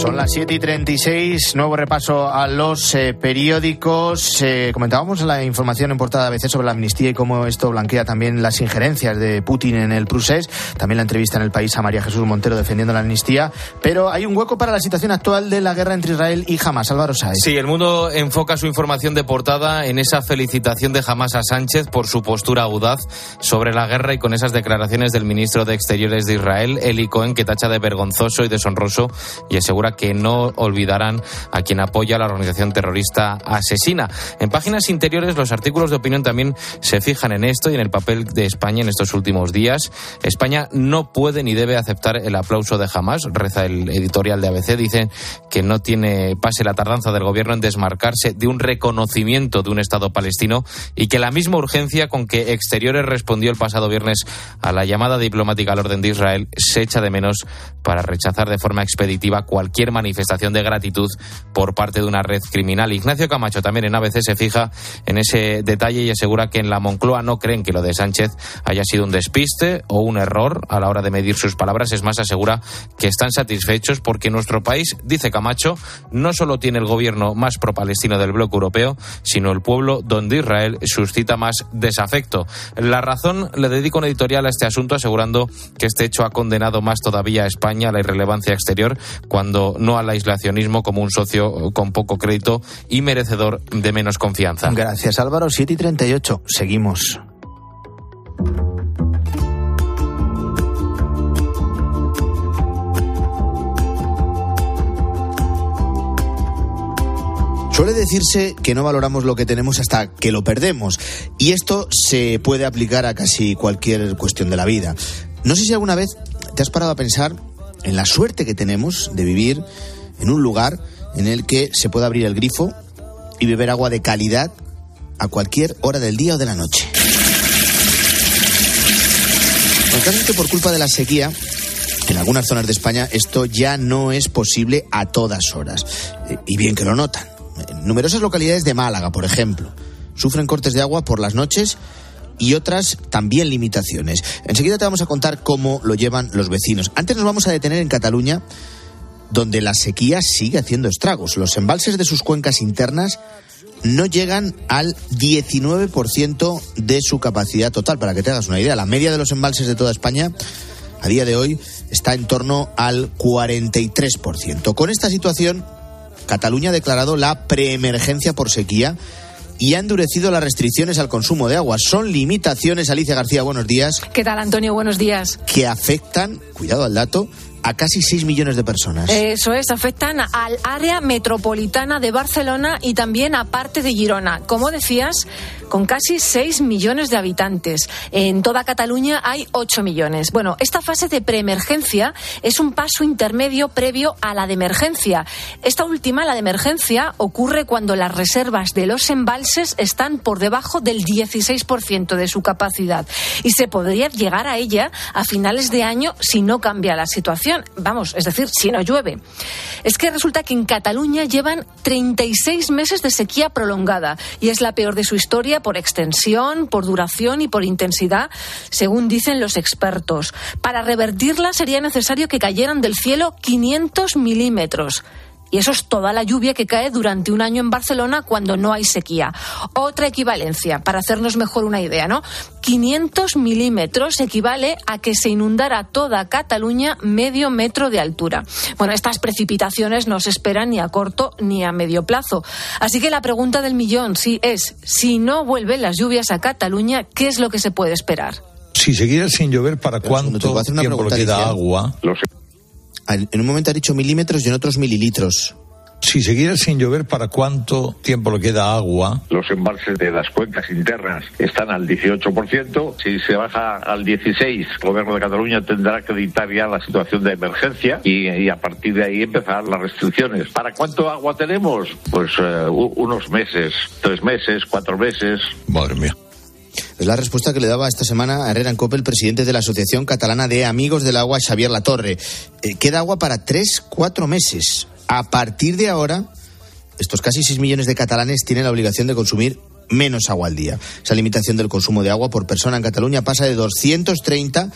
Son las 7 y 36, nuevo repaso a los eh, periódicos. Eh, comentábamos la información en portada de ABC sobre la amnistía y cómo esto blanquea también las injerencias de Putin en el Prusés. También la entrevista en el país a María Jesús Montero defendiendo la amnistía. Pero hay un hueco para la situación actual de la guerra entre Israel y Hamas. Álvaro Sáez. Sí, el mundo enfoca su información de portada en esa felicitación de Hamas a Sánchez por su postura audaz sobre la guerra y con esas declaraciones del ministro de Exteriores de Israel, Eli Cohen, que tacha de vergonzoso y deshonroso y asegura que no olvidarán a quien apoya la organización terrorista asesina. En páginas interiores los artículos de opinión también se fijan en esto y en el papel de España en estos últimos días. España no puede ni debe aceptar el aplauso de Hamas, reza el editorial de ABC, dice que no tiene pase la tardanza del gobierno en desmarcarse de un reconocimiento de un Estado palestino y que la misma urgencia con que Exteriores respondió el pasado viernes a la llamada diplomática al orden de Israel se echa de menos para rechazar de forma expeditiva cualquier manifestación de gratitud por parte de una red criminal. Ignacio Camacho también en ABC se fija en ese detalle y asegura que en la Moncloa no creen que lo de Sánchez haya sido un despiste o un error a la hora de medir sus palabras. Es más, asegura que están satisfechos porque nuestro país, dice Camacho, no solo tiene el gobierno más pro-palestino del bloque europeo, sino el pueblo donde Israel suscita más desafecto. La razón le dedica un editorial a este asunto asegurando que este hecho ha condenado más todavía a España a la irrelevancia exterior cuando no al aislacionismo como un socio con poco crédito y merecedor de menos confianza. Gracias Álvaro, 7 y 38. Seguimos. Suele decirse que no valoramos lo que tenemos hasta que lo perdemos. Y esto se puede aplicar a casi cualquier cuestión de la vida. No sé si alguna vez te has parado a pensar en la suerte que tenemos de vivir en un lugar en el que se puede abrir el grifo y beber agua de calidad a cualquier hora del día o de la noche. Que por culpa de la sequía, en algunas zonas de España esto ya no es posible a todas horas. Y bien que lo notan. Numerosas localidades de Málaga, por ejemplo, sufren cortes de agua por las noches y otras también limitaciones. Enseguida te vamos a contar cómo lo llevan los vecinos. Antes nos vamos a detener en Cataluña, donde la sequía sigue haciendo estragos. Los embalses de sus cuencas internas no llegan al 19% de su capacidad total, para que te hagas una idea. La media de los embalses de toda España a día de hoy está en torno al 43%. Con esta situación, Cataluña ha declarado la preemergencia por sequía y ha endurecido las restricciones al consumo de agua. Son limitaciones, Alicia García, buenos días. ¿Qué tal, Antonio? Buenos días. Que afectan, cuidado al dato, a casi 6 millones de personas. Eso es, afectan al área metropolitana de Barcelona y también a parte de Girona. Como decías, con casi 6 millones de habitantes. En toda Cataluña hay 8 millones. Bueno, esta fase de preemergencia es un paso intermedio previo a la de emergencia. Esta última, la de emergencia, ocurre cuando las reservas de los embalses están por debajo del 16% de su capacidad y se podría llegar a ella a finales de año si no cambia la situación. Vamos, es decir, si no llueve. Es que resulta que en Cataluña llevan 36 meses de sequía prolongada y es la peor de su historia por extensión, por duración y por intensidad, según dicen los expertos. Para revertirla sería necesario que cayeran del cielo 500 milímetros. Y eso es toda la lluvia que cae durante un año en Barcelona cuando no hay sequía. Otra equivalencia, para hacernos mejor una idea, ¿no? 500 milímetros equivale a que se inundara toda Cataluña medio metro de altura. Bueno, estas precipitaciones no se esperan ni a corto ni a medio plazo. Así que la pregunta del millón sí es, si no vuelven las lluvias a Cataluña, ¿qué es lo que se puede esperar? Si siguiera sin llover, ¿para cuánto tiempo le queda agua? En un momento ha dicho milímetros y en otros mililitros. Si siguiera sin llover, ¿para cuánto tiempo le queda agua? Los embalses de las cuencas internas están al 18%. Si se baja al 16%, el Gobierno de Cataluña tendrá que dictar ya la situación de emergencia y, y a partir de ahí empezar las restricciones. ¿Para cuánto agua tenemos? Pues eh, unos meses, tres meses, cuatro meses. Madre mía. Es la respuesta que le daba esta semana a Herrera Cope el presidente de la Asociación Catalana de Amigos del Agua, Xavier Latorre. Eh, queda agua para tres, cuatro meses. A partir de ahora, estos casi 6 millones de catalanes tienen la obligación de consumir menos agua al día. Esa limitación del consumo de agua por persona en Cataluña pasa de 230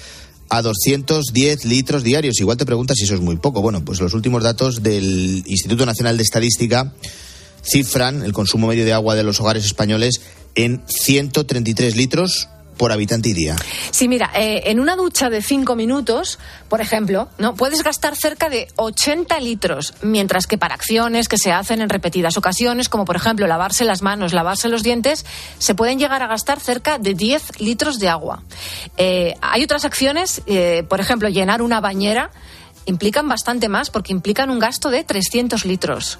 a 210 litros diarios. Igual te preguntas si eso es muy poco. Bueno, pues los últimos datos del Instituto Nacional de Estadística cifran el consumo medio de agua de los hogares españoles en 133 litros por habitante y día. Sí, mira, eh, en una ducha de cinco minutos, por ejemplo, no puedes gastar cerca de 80 litros, mientras que para acciones que se hacen en repetidas ocasiones, como por ejemplo lavarse las manos, lavarse los dientes, se pueden llegar a gastar cerca de 10 litros de agua. Eh, hay otras acciones, eh, por ejemplo, llenar una bañera, implican bastante más porque implican un gasto de 300 litros.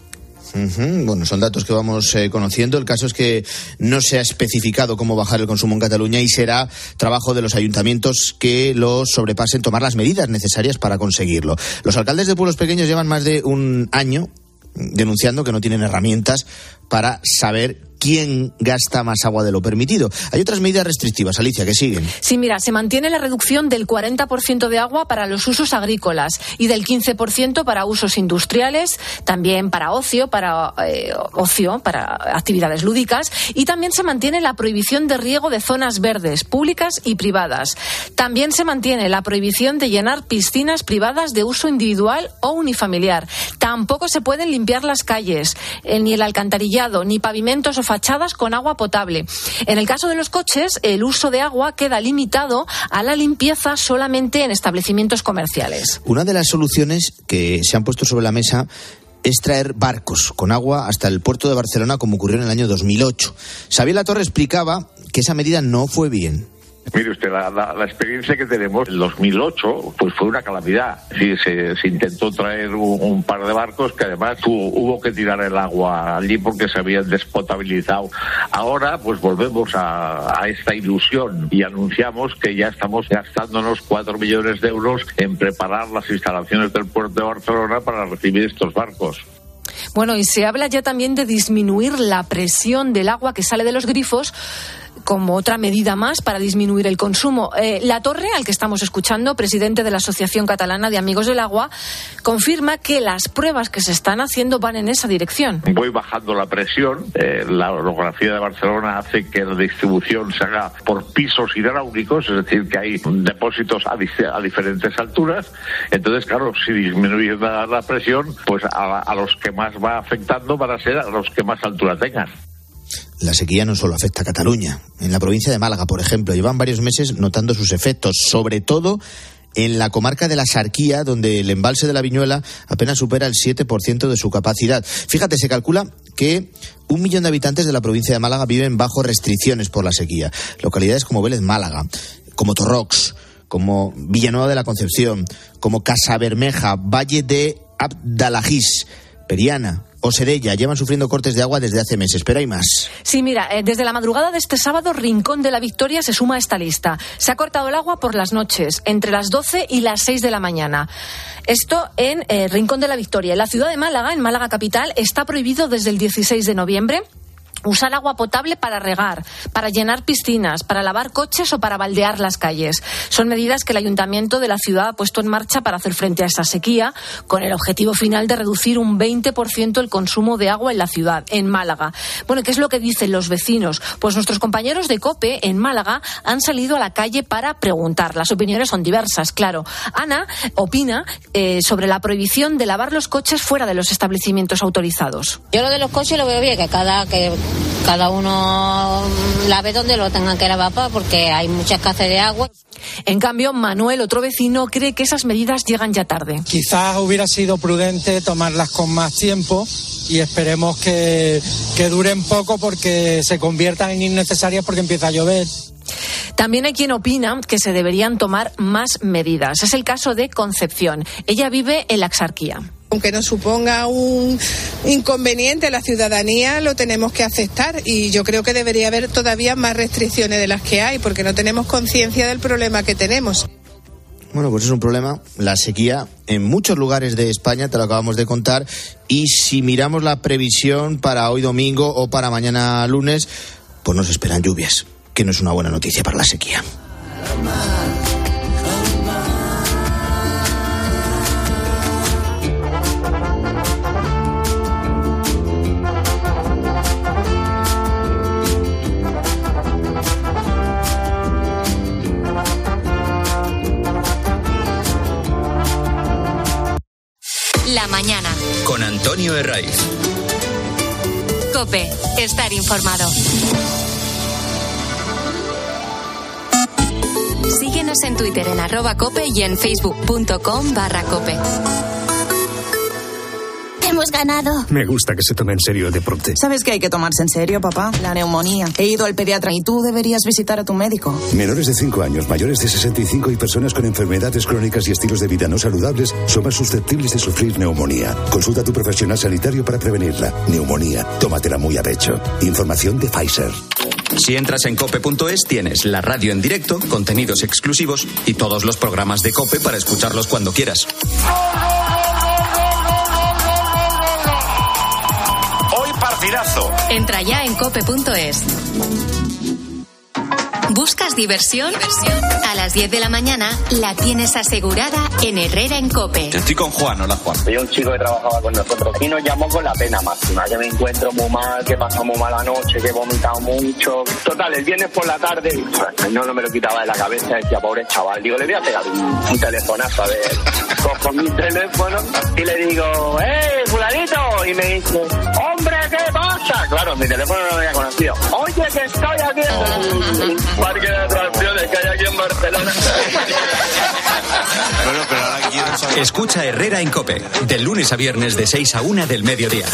Bueno, son datos que vamos eh, conociendo. El caso es que no se ha especificado cómo bajar el consumo en Cataluña y será trabajo de los ayuntamientos que lo sobrepasen tomar las medidas necesarias para conseguirlo. Los alcaldes de pueblos pequeños llevan más de un año denunciando que no tienen herramientas para saber quién gasta más agua de lo permitido. Hay otras medidas restrictivas, Alicia, que siguen. Sí, mira, se mantiene la reducción del 40% de agua para los usos agrícolas y del 15% para usos industriales, también para ocio, para eh, ocio, para actividades lúdicas y también se mantiene la prohibición de riego de zonas verdes, públicas y privadas. También se mantiene la prohibición de llenar piscinas privadas de uso individual o unifamiliar. Tampoco se pueden limpiar las calles, eh, ni el alcantarillado, ni pavimentos o fachadas con agua potable. En el caso de los coches, el uso de agua queda limitado a la limpieza solamente en establecimientos comerciales. Una de las soluciones que se han puesto sobre la mesa es traer barcos con agua hasta el puerto de Barcelona como ocurrió en el año 2008. Xavier Latorre explicaba que esa medida no fue bien. Mire usted, la, la- la experiencia que tenemos en 2008 pues fue una calamidad. Sí, se, se intentó traer un, un par de barcos que además tu- hubo que tirar el agua allí porque se habían despotabilizado. Ahora pues volvemos a, a esta ilusión y anunciamos que ya estamos gastándonos cuatro millones de euros en preparar las instalaciones del puerto de Barcelona para recibir estos barcos. Bueno, y se habla ya también de disminuir la presión del agua que sale de los grifos como otra medida más para disminuir el consumo. Eh, la Torre, al que estamos escuchando, presidente de la Asociación Catalana de Amigos del Agua, confirma que las pruebas que se están haciendo van en esa dirección. voy bajando la presión. Eh, la orografía de Barcelona hace que la distribución se haga por pisos hidráulicos, es decir, que hay depósitos a, diferentes alturas. Entonces, claro, si disminuye la, la presión, pues a, a los que más va afectando van a ser a los que más altura tengan. La sequía no solo afecta a Cataluña. En la provincia de Málaga, por ejemplo, llevan varios meses notando sus efectos, sobre todo en la comarca de la Sarquía, donde el embalse de la Viñuela apenas supera el 7% de su capacidad. Fíjate, se calcula que un millón de habitantes de la provincia de Málaga viven bajo restricciones por la sequía. Localidades como Vélez Málaga, como Torrox, como Villanueva de la Concepción, como Casabermeja, Valle de Abdalajís, Periana o Serella llevan sufriendo cortes de agua desde hace meses, pero hay más. Sí, mira, eh, desde la madrugada de este sábado, Rincón de la Victoria se suma a esta lista. Se ha cortado el agua por las noches, entre las 12 y las 6 de la mañana. Esto en eh, Rincón de la Victoria. En la ciudad de Málaga, en Málaga capital, está prohibido desde el 16 de noviembre usar agua potable para regar, para llenar piscinas, para lavar coches o para baldear las calles. Son medidas que el ayuntamiento de la ciudad ha puesto en marcha para hacer frente a esta sequía, con el objetivo final de reducir un 20% el consumo de agua en la ciudad, en Málaga. Bueno, ¿qué es lo que dicen los vecinos? Pues nuestros compañeros de COPE en Málaga han salido a la calle para preguntar. Las opiniones son diversas, claro. Ana opina eh, sobre la prohibición de lavar los coches fuera de los establecimientos autorizados. Yo lo de los coches lo veo bien, que cada que cada uno lave donde lo tengan que lavar porque hay mucha escasez de agua. En cambio, Manuel, otro vecino, cree que esas medidas llegan ya tarde. Quizás hubiera sido prudente tomarlas con más tiempo y esperemos que, que duren poco porque se conviertan en innecesarias porque empieza a llover. También hay quien opina que se deberían tomar más medidas. Es el caso de Concepción. Ella vive en la Axarquía. Aunque nos suponga un inconveniente a la ciudadanía, lo tenemos que aceptar y yo creo que debería haber todavía más restricciones de las que hay porque no tenemos conciencia del problema que tenemos. Bueno, pues es un problema, la sequía en muchos lugares de España, te lo acabamos de contar, y si miramos la previsión para hoy domingo o para mañana lunes, pues nos esperan lluvias, que no es una buena noticia para la sequía. Cope, estar informado. Síguenos en Twitter en arroba cope y en facebook.com barra cope. Hemos ganado. Me gusta que se tome en serio el deporte. ¿Sabes que hay que tomarse en serio, papá? La neumonía. He ido al pediatra y tú deberías visitar a tu médico. Menores de 5 años, mayores de 65 y personas con enfermedades crónicas y estilos de vida no saludables son más susceptibles de sufrir neumonía. Consulta a tu profesional sanitario para prevenirla. Neumonía. Tómatela muy a pecho. Información de Pfizer. Si entras en cope.es tienes la radio en directo, contenidos exclusivos y todos los programas de Cope para escucharlos cuando quieras. Entra ya en cope.es. ¿Buscas diversión? A las 10 de la mañana la tienes asegurada en Herrera en Cope. Estoy con Juan, hola Juan. Soy un chico que trabajaba con nosotros y nos llamó con la pena máxima, que me encuentro muy mal, que pasamos muy mala noche, que he vomitado mucho. Total, el viernes por la tarde, no, no me lo quitaba de la cabeza, decía, pobre chaval, digo, le voy a pegar un, un telefonazo, a ver, cojo mi teléfono y le digo, ¡eh, fulanito! Y me dice, ¡hombre, qué pasa! Claro, mi teléfono no lo había conocido. Oye, que estoy aquí en el parque de atracciones que hay aquí en Barcelona. Bueno, pero ahora quiero saber... Escucha Herrera en Cope, de lunes a viernes de 6 a 1 del mediodía.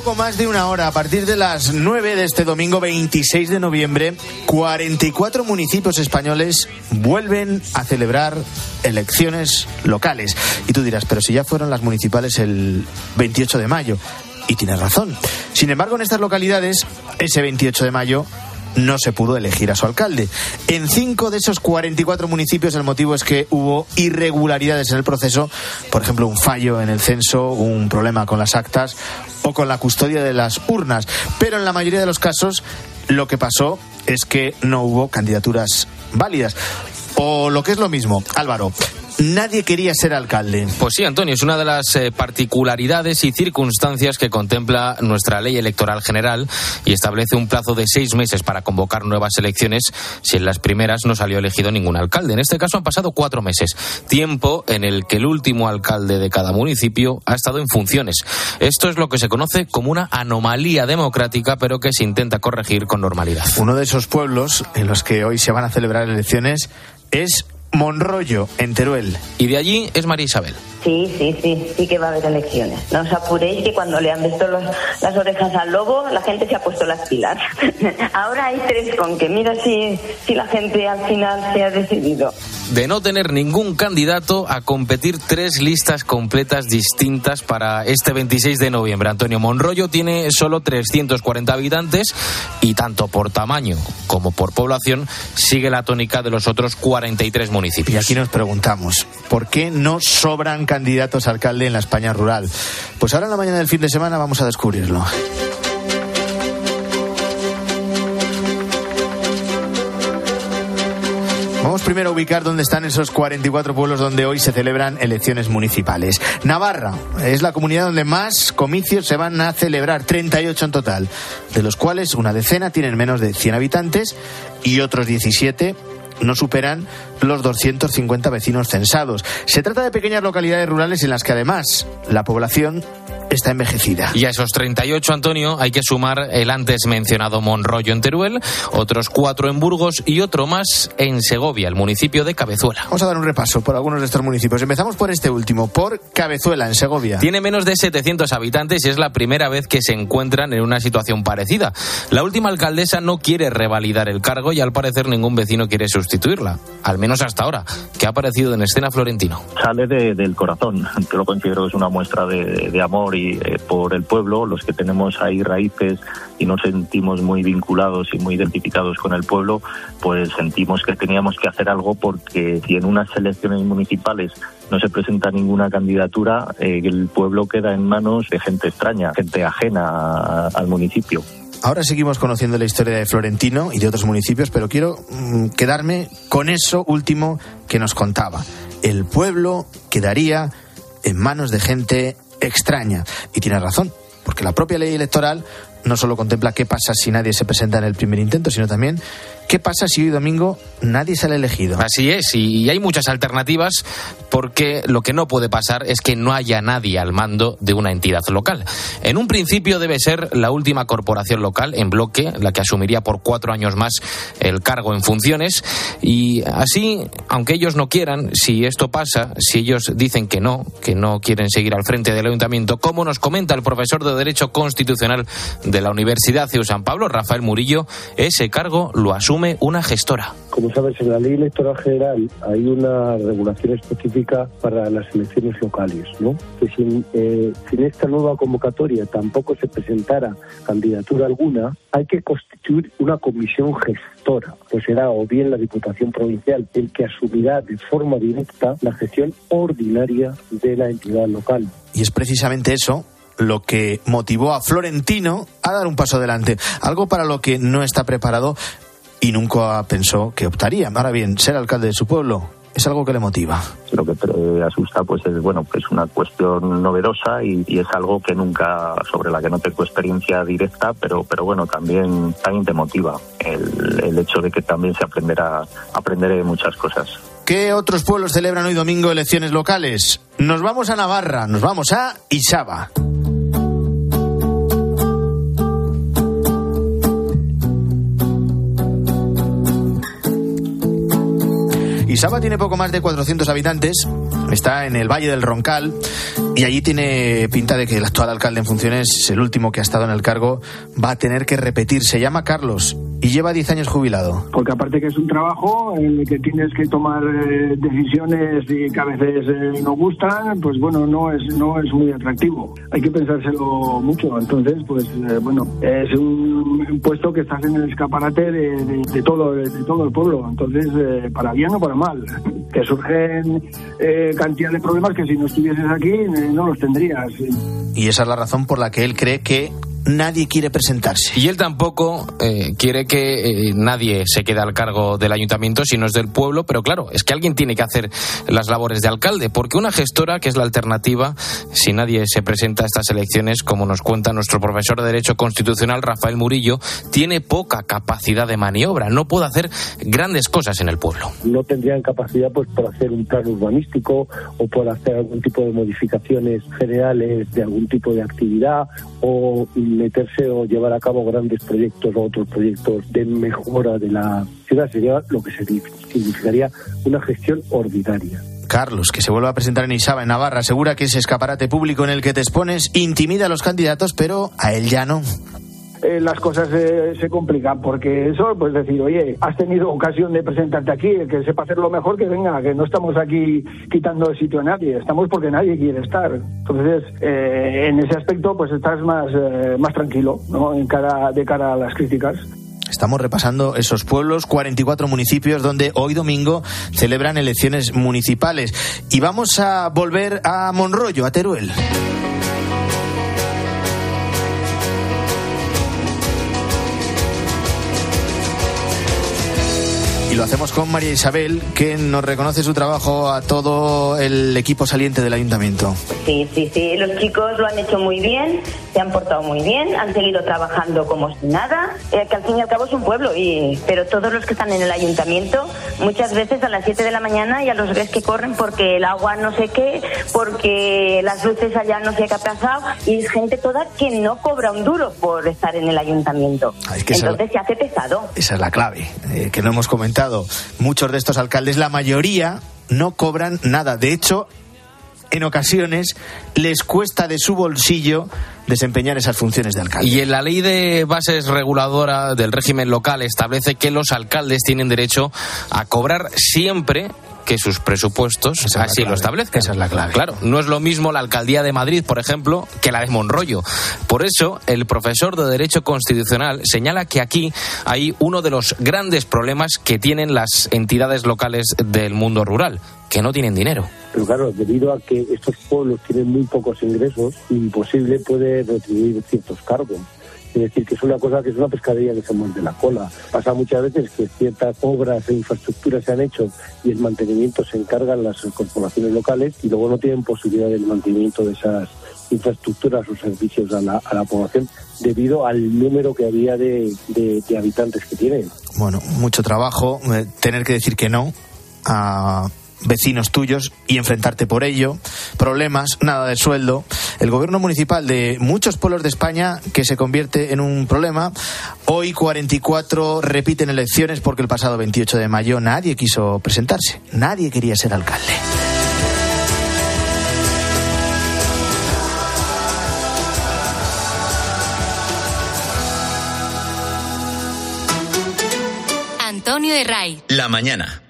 Poco más de una hora, a partir de las 9 de este domingo 26 de noviembre, 44 municipios españoles vuelven a celebrar elecciones locales. Y tú dirás, pero si ya fueron las municipales el 28 de mayo. Y tienes razón. Sin embargo, en estas localidades, ese 28 de mayo no se pudo elegir a su alcalde. En cinco de esos 44 municipios el motivo es que hubo irregularidades en el proceso, por ejemplo, un fallo en el censo, un problema con las actas o con la custodia de las urnas. Pero en la mayoría de los casos lo que pasó es que no hubo candidaturas válidas. O lo que es lo mismo, Álvaro, nadie quería ser alcalde. Pues sí, Antonio, es una de las eh, particularidades y circunstancias que contempla nuestra ley electoral general y establece un plazo de seis meses para convocar nuevas elecciones si en las primeras no salió elegido ningún alcalde. En este caso han pasado cuatro meses, tiempo en el que el último alcalde de cada municipio ha estado en funciones. Esto es lo que se conoce como una anomalía democrática, pero que se intenta corregir con normalidad. Uno de esos pueblos en los que hoy se van a celebrar elecciones es Monroyo, en Teruel. Y de allí es María Isabel. Sí, sí, sí, sí que va a haber elecciones. No os apuréis que cuando le han visto los- las orejas al lobo, la gente se ha puesto las pilas. Ahora hay tres con que mira si, si la gente al final se ha decidido. de no tener ningún candidato a competir tres listas completas distintas para este 26 de noviembre. Antonio Monroyo tiene solo 340 habitantes y tanto por tamaño como por población sigue la tónica de los otros 43 municipios. Y aquí nos preguntamos, ¿por qué no sobran candidatos a alcalde en la España rural? Pues ahora en la mañana del fin de semana vamos a descubrirlo. Vamos primero a ubicar dónde están esos 44 pueblos donde hoy se celebran elecciones municipales. Navarra es la comunidad donde más comicios se van a celebrar, 38 en total, de los cuales una decena tienen menos de 100 habitantes y otros 17 no superan los 250 vecinos censados. Se trata de pequeñas localidades rurales en las que además la población está envejecida. Y a esos 38, Antonio, hay que sumar el antes mencionado Monroyo en Teruel, otros cuatro en Burgos y otro más en Segovia, el municipio de Cabezuela. Vamos a dar un repaso por algunos de estos municipios. Empezamos por este último, por Cabezuela, en Segovia. Tiene menos de 700 habitantes y es la primera vez que se encuentran en una situación parecida. La última alcaldesa no quiere revalidar el cargo y al parecer ningún vecino quiere sustituirla, al menos hasta ahora, que ha aparecido en escena Florentino. Sale de- del corazón, que lo considero que es una muestra de, de amor y eh, por el pueblo, los que tenemos ahí raíces y nos sentimos muy vinculados y muy identificados con el pueblo, pues sentimos que teníamos que hacer algo porque si en unas elecciones municipales no se presenta ninguna candidatura, eh, el pueblo queda en manos de gente extraña, gente ajena al municipio. Ahora seguimos conociendo la historia de Florentino y de otros municipios, pero quiero mm, quedarme con eso último que nos contaba. El pueblo quedaría en manos de gente extraña. Y tiene razón, porque la propia ley electoral no solo contempla qué pasa si nadie se presenta en el primer intento, sino también qué pasa si hoy domingo nadie sale elegido. Así es, y hay muchas alternativas porque lo que no puede pasar es que no haya nadie al mando de una entidad local. En un principio debe ser la última corporación local en bloque, la que asumiría por cuatro años más el cargo en funciones, y así, aunque ellos no quieran, si esto pasa, si ellos dicen que no, que no quieren seguir al frente del ayuntamiento, como nos comenta el profesor de Derecho Constitucional de la Universidad CEU San Pablo, Rafael Murillo, ese cargo lo asume una gestora. Como sabes, en la ley electoral general hay una regulación específica para las elecciones locales, ¿no? Que sin, eh, sin esta nueva convocatoria tampoco se presentara candidatura alguna, hay que constituir una comisión gestora, pues será o bien la Diputación Provincial el que asumirá de forma directa la gestión ordinaria de la entidad local. Y es precisamente eso lo que motivó a Florentino a dar un paso adelante, algo para lo que no está preparado y nunca pensó que optaría. Ahora bien, ser alcalde de su pueblo es algo que le motiva. Lo que te asusta pues es bueno que es una cuestión novedosa y, y es algo que nunca sobre la que no tengo experiencia directa, pero pero bueno también también te motiva el, el hecho de que también se aprenderá aprenderé muchas cosas. ¿Qué otros pueblos celebran hoy domingo elecciones locales? Nos vamos a Navarra, nos vamos a Isaba. Isaba tiene poco más de 400 habitantes, está en el Valle del Roncal y allí tiene pinta de que el actual alcalde en funciones, el último que ha estado en el cargo, va a tener que repetir. Se llama Carlos y lleva 10 años jubilado. porque aparte que es un trabajo en el que tienes que tomar eh, decisiones y que a veces eh, no gustan, pues bueno, no es no es muy atractivo. Hay que pensárselo mucho. Entonces, pues eh, bueno, es un, un puesto que estás en el escaparate de, de- de todo de todo el pueblo. Entonces, para bien o para mal, que surgen eh, cantidad de problemas que si no estuvieses aquí no los tendrías. Y esa es la razón por la que él cree que nadie quiere presentarse. Y él tampoco eh, quiere que eh, nadie se quede al cargo del ayuntamiento si no es del pueblo, pero claro, es que alguien tiene que hacer las labores de alcalde, porque una gestora, que es la alternativa, si nadie se presenta a estas elecciones, como nos cuenta nuestro profesor de Derecho Constitucional, Rafael Murillo, tiene poca capacidad de maniobra, no puede hacer grandes cosas en el pueblo. no tendrían capacidad pues por hacer un plan urbanístico o por hacer algún tipo de modificaciones generales de algún tipo de actividad o meterse o llevar a cabo grandes proyectos o otros proyectos de mejora de la ciudad sería lo que significaría una gestión ordinaria. Carlos, que se vuelve a presentar en Isaba, en Navarra, asegura que ese escaparate público en el que te expones intimida a los candidatos, pero a él ya no. Eh, las cosas eh, se complican, porque eso, pues decir, oye, has tenido ocasión de presentarte aquí, el que sepa hacerlo mejor que venga, que no estamos aquí quitando el sitio a nadie, estamos porque nadie quiere estar. Entonces, eh, en ese aspecto, pues estás más, más tranquilo, ¿no? En cara, de cara a las críticas. Estamos repasando esos pueblos, 44 municipios donde hoy domingo celebran elecciones municipales. Y vamos a volver a Monroyo, a Teruel. Lo hacemos con María Isabel, que nos reconoce su trabajo a todo el equipo saliente del ayuntamiento. Sí, sí, sí. Los chicos lo han hecho muy bien, se han portado muy bien, han seguido trabajando como si nada, eh, que al fin y al cabo es un pueblo. Y, pero todos los que están en el ayuntamiento, muchas veces a las 7 de la mañana ya los ves que corren porque el agua no sé qué, porque las luces allá no sé qué ha pasado. Y es gente toda que no cobra un duro por estar en el ayuntamiento. Ah, es que Entonces esa, se hace pesado. esa es la clave, eh, que no hemos comentado. Muchos de estos alcaldes, la mayoría, no cobran nada. De hecho, en ocasiones les cuesta de su bolsillo desempeñar esas funciones de alcalde. Y en la ley de bases reguladora del régimen local establece que los alcaldes tienen derecho a cobrar siempre que sus presupuestos Esa así lo establezcan. Esa es la clave. Claro, no es lo mismo la alcaldía de Madrid, por ejemplo, que la de Monroyo. Por eso, el profesor de Derecho Constitucional señala que aquí hay uno de los grandes problemas que tienen las entidades locales del mundo rural, que no tienen dinero. Pero claro, debido a que estos pueblos tienen muy pocos ingresos, imposible puede retribuir ciertos cargos. Es decir, que es una cosa que es una pescadilla que se muerde la cola. Pasa muchas veces que ciertas obras e infraestructuras se han hecho y el mantenimiento se encargan las corporaciones locales y luego no tienen posibilidad del mantenimiento de esas infraestructuras o servicios a la, a la población debido al número que había de, de- habitantes que tienen. Bueno, mucho trabajo, eh, tener que decir que no a vecinos tuyos y enfrentarte por ello, problemas, nada de sueldo. El gobierno municipal de muchos pueblos de España que se convierte en un problema. Hoy 44 repiten elecciones porque el pasado 28 de mayo nadie quiso presentarse, nadie quería ser alcalde. Antonio de Ray. La mañana.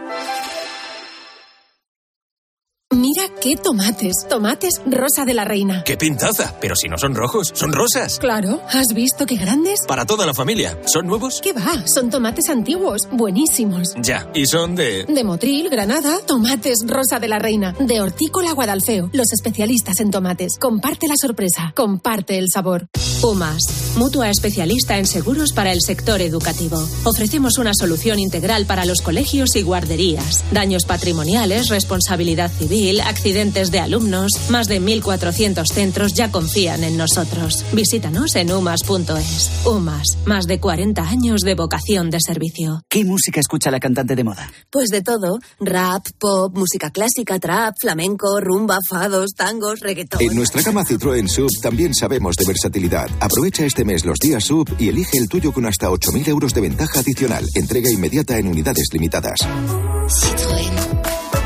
Qué tomates. Tomates rosa de la reina. ¡Qué pintaza! Pero si no son rojos, son rosas. Claro, ¿has visto qué grandes? Para toda la familia. ¿Son nuevos? ¿Qué va? Son tomates antiguos, buenísimos. Ya. ¿Y son de...? De Motril, Granada, tomates rosa de la reina. De Hortícola Guadalfeo, los especialistas en tomates. Comparte la sorpresa, comparte el sabor. UMAS, mutua especialista en seguros para el sector educativo. Ofrecemos una solución integral para los colegios y guarderías. Daños patrimoniales, responsabilidad civil, accidentes de alumnos. Más de 1.400 centros ya confían en nosotros. Visítanos en umas.es. UMAS, más de 40 años de vocación de servicio. ¿Qué música escucha la cantante de moda? Pues de todo. Rap, pop, música clásica, trap, flamenco, rumba, fados, tangos, reggaetón. En nuestra gama Citroën Sub también sabemos de versatilidad. Aprovecha este mes los días Sub y elige el tuyo con hasta 8.000 euros de ventaja adicional. Entrega inmediata en unidades limitadas.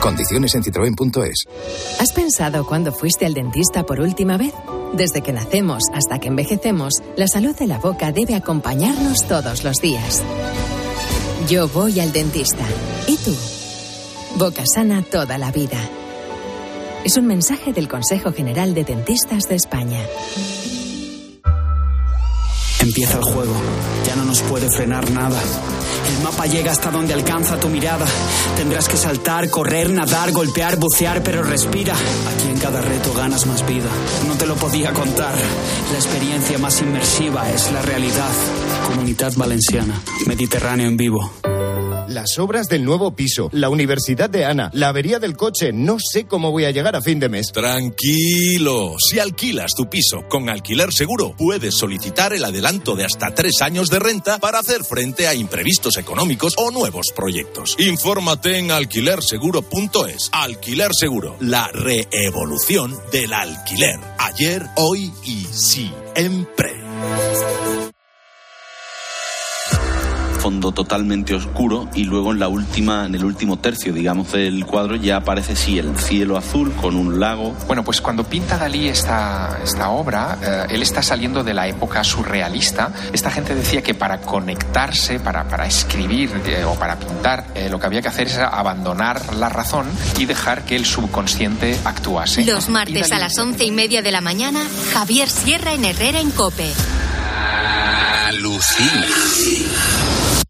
Condiciones en citroen.es. ¿Has pensado cuándo fuiste al dentista por última vez? Desde que nacemos hasta que envejecemos, la salud de la boca debe acompañarnos todos los días. Yo voy al dentista. ¿Y tú? Boca sana toda la vida. Es un mensaje del Consejo General de Dentistas de España. Empieza el juego. Ya no nos puede frenar nada. El mapa llega hasta donde alcanza tu mirada. Tendrás que saltar, correr, nadar, golpear, bucear, pero respira. Aquí en cada reto ganas más vida. No te lo podía contar. La experiencia más inmersiva es la realidad. Comunidad Valenciana. Mediterráneo en vivo. Las obras del nuevo piso, la universidad de Ana, la avería del coche. No sé cómo voy a llegar a fin de mes. Tranquilo, si alquilas tu piso con alquiler seguro, puedes solicitar el adelanto de hasta tres años de renta para hacer frente a imprevistos económicos o nuevos proyectos. Infórmate en alquilerseguro.es. Alquiler Seguro, la reevolución del alquiler. Ayer, hoy y siempre. Fondo totalmente oscuro y luego en la última, en el último tercio, digamos, del cuadro ya aparece sí el cielo azul con un lago. Bueno, pues cuando pinta Dalí esta, esta obra, eh, él está saliendo de la época surrealista. Esta gente decía que para conectarse, para, para escribir eh, o para pintar, eh, lo que había que hacer es abandonar la razón y dejar que el subconsciente actuase. Los martes a las once y media de la mañana, Javier Sierra en Herrera en Cope. Alucina.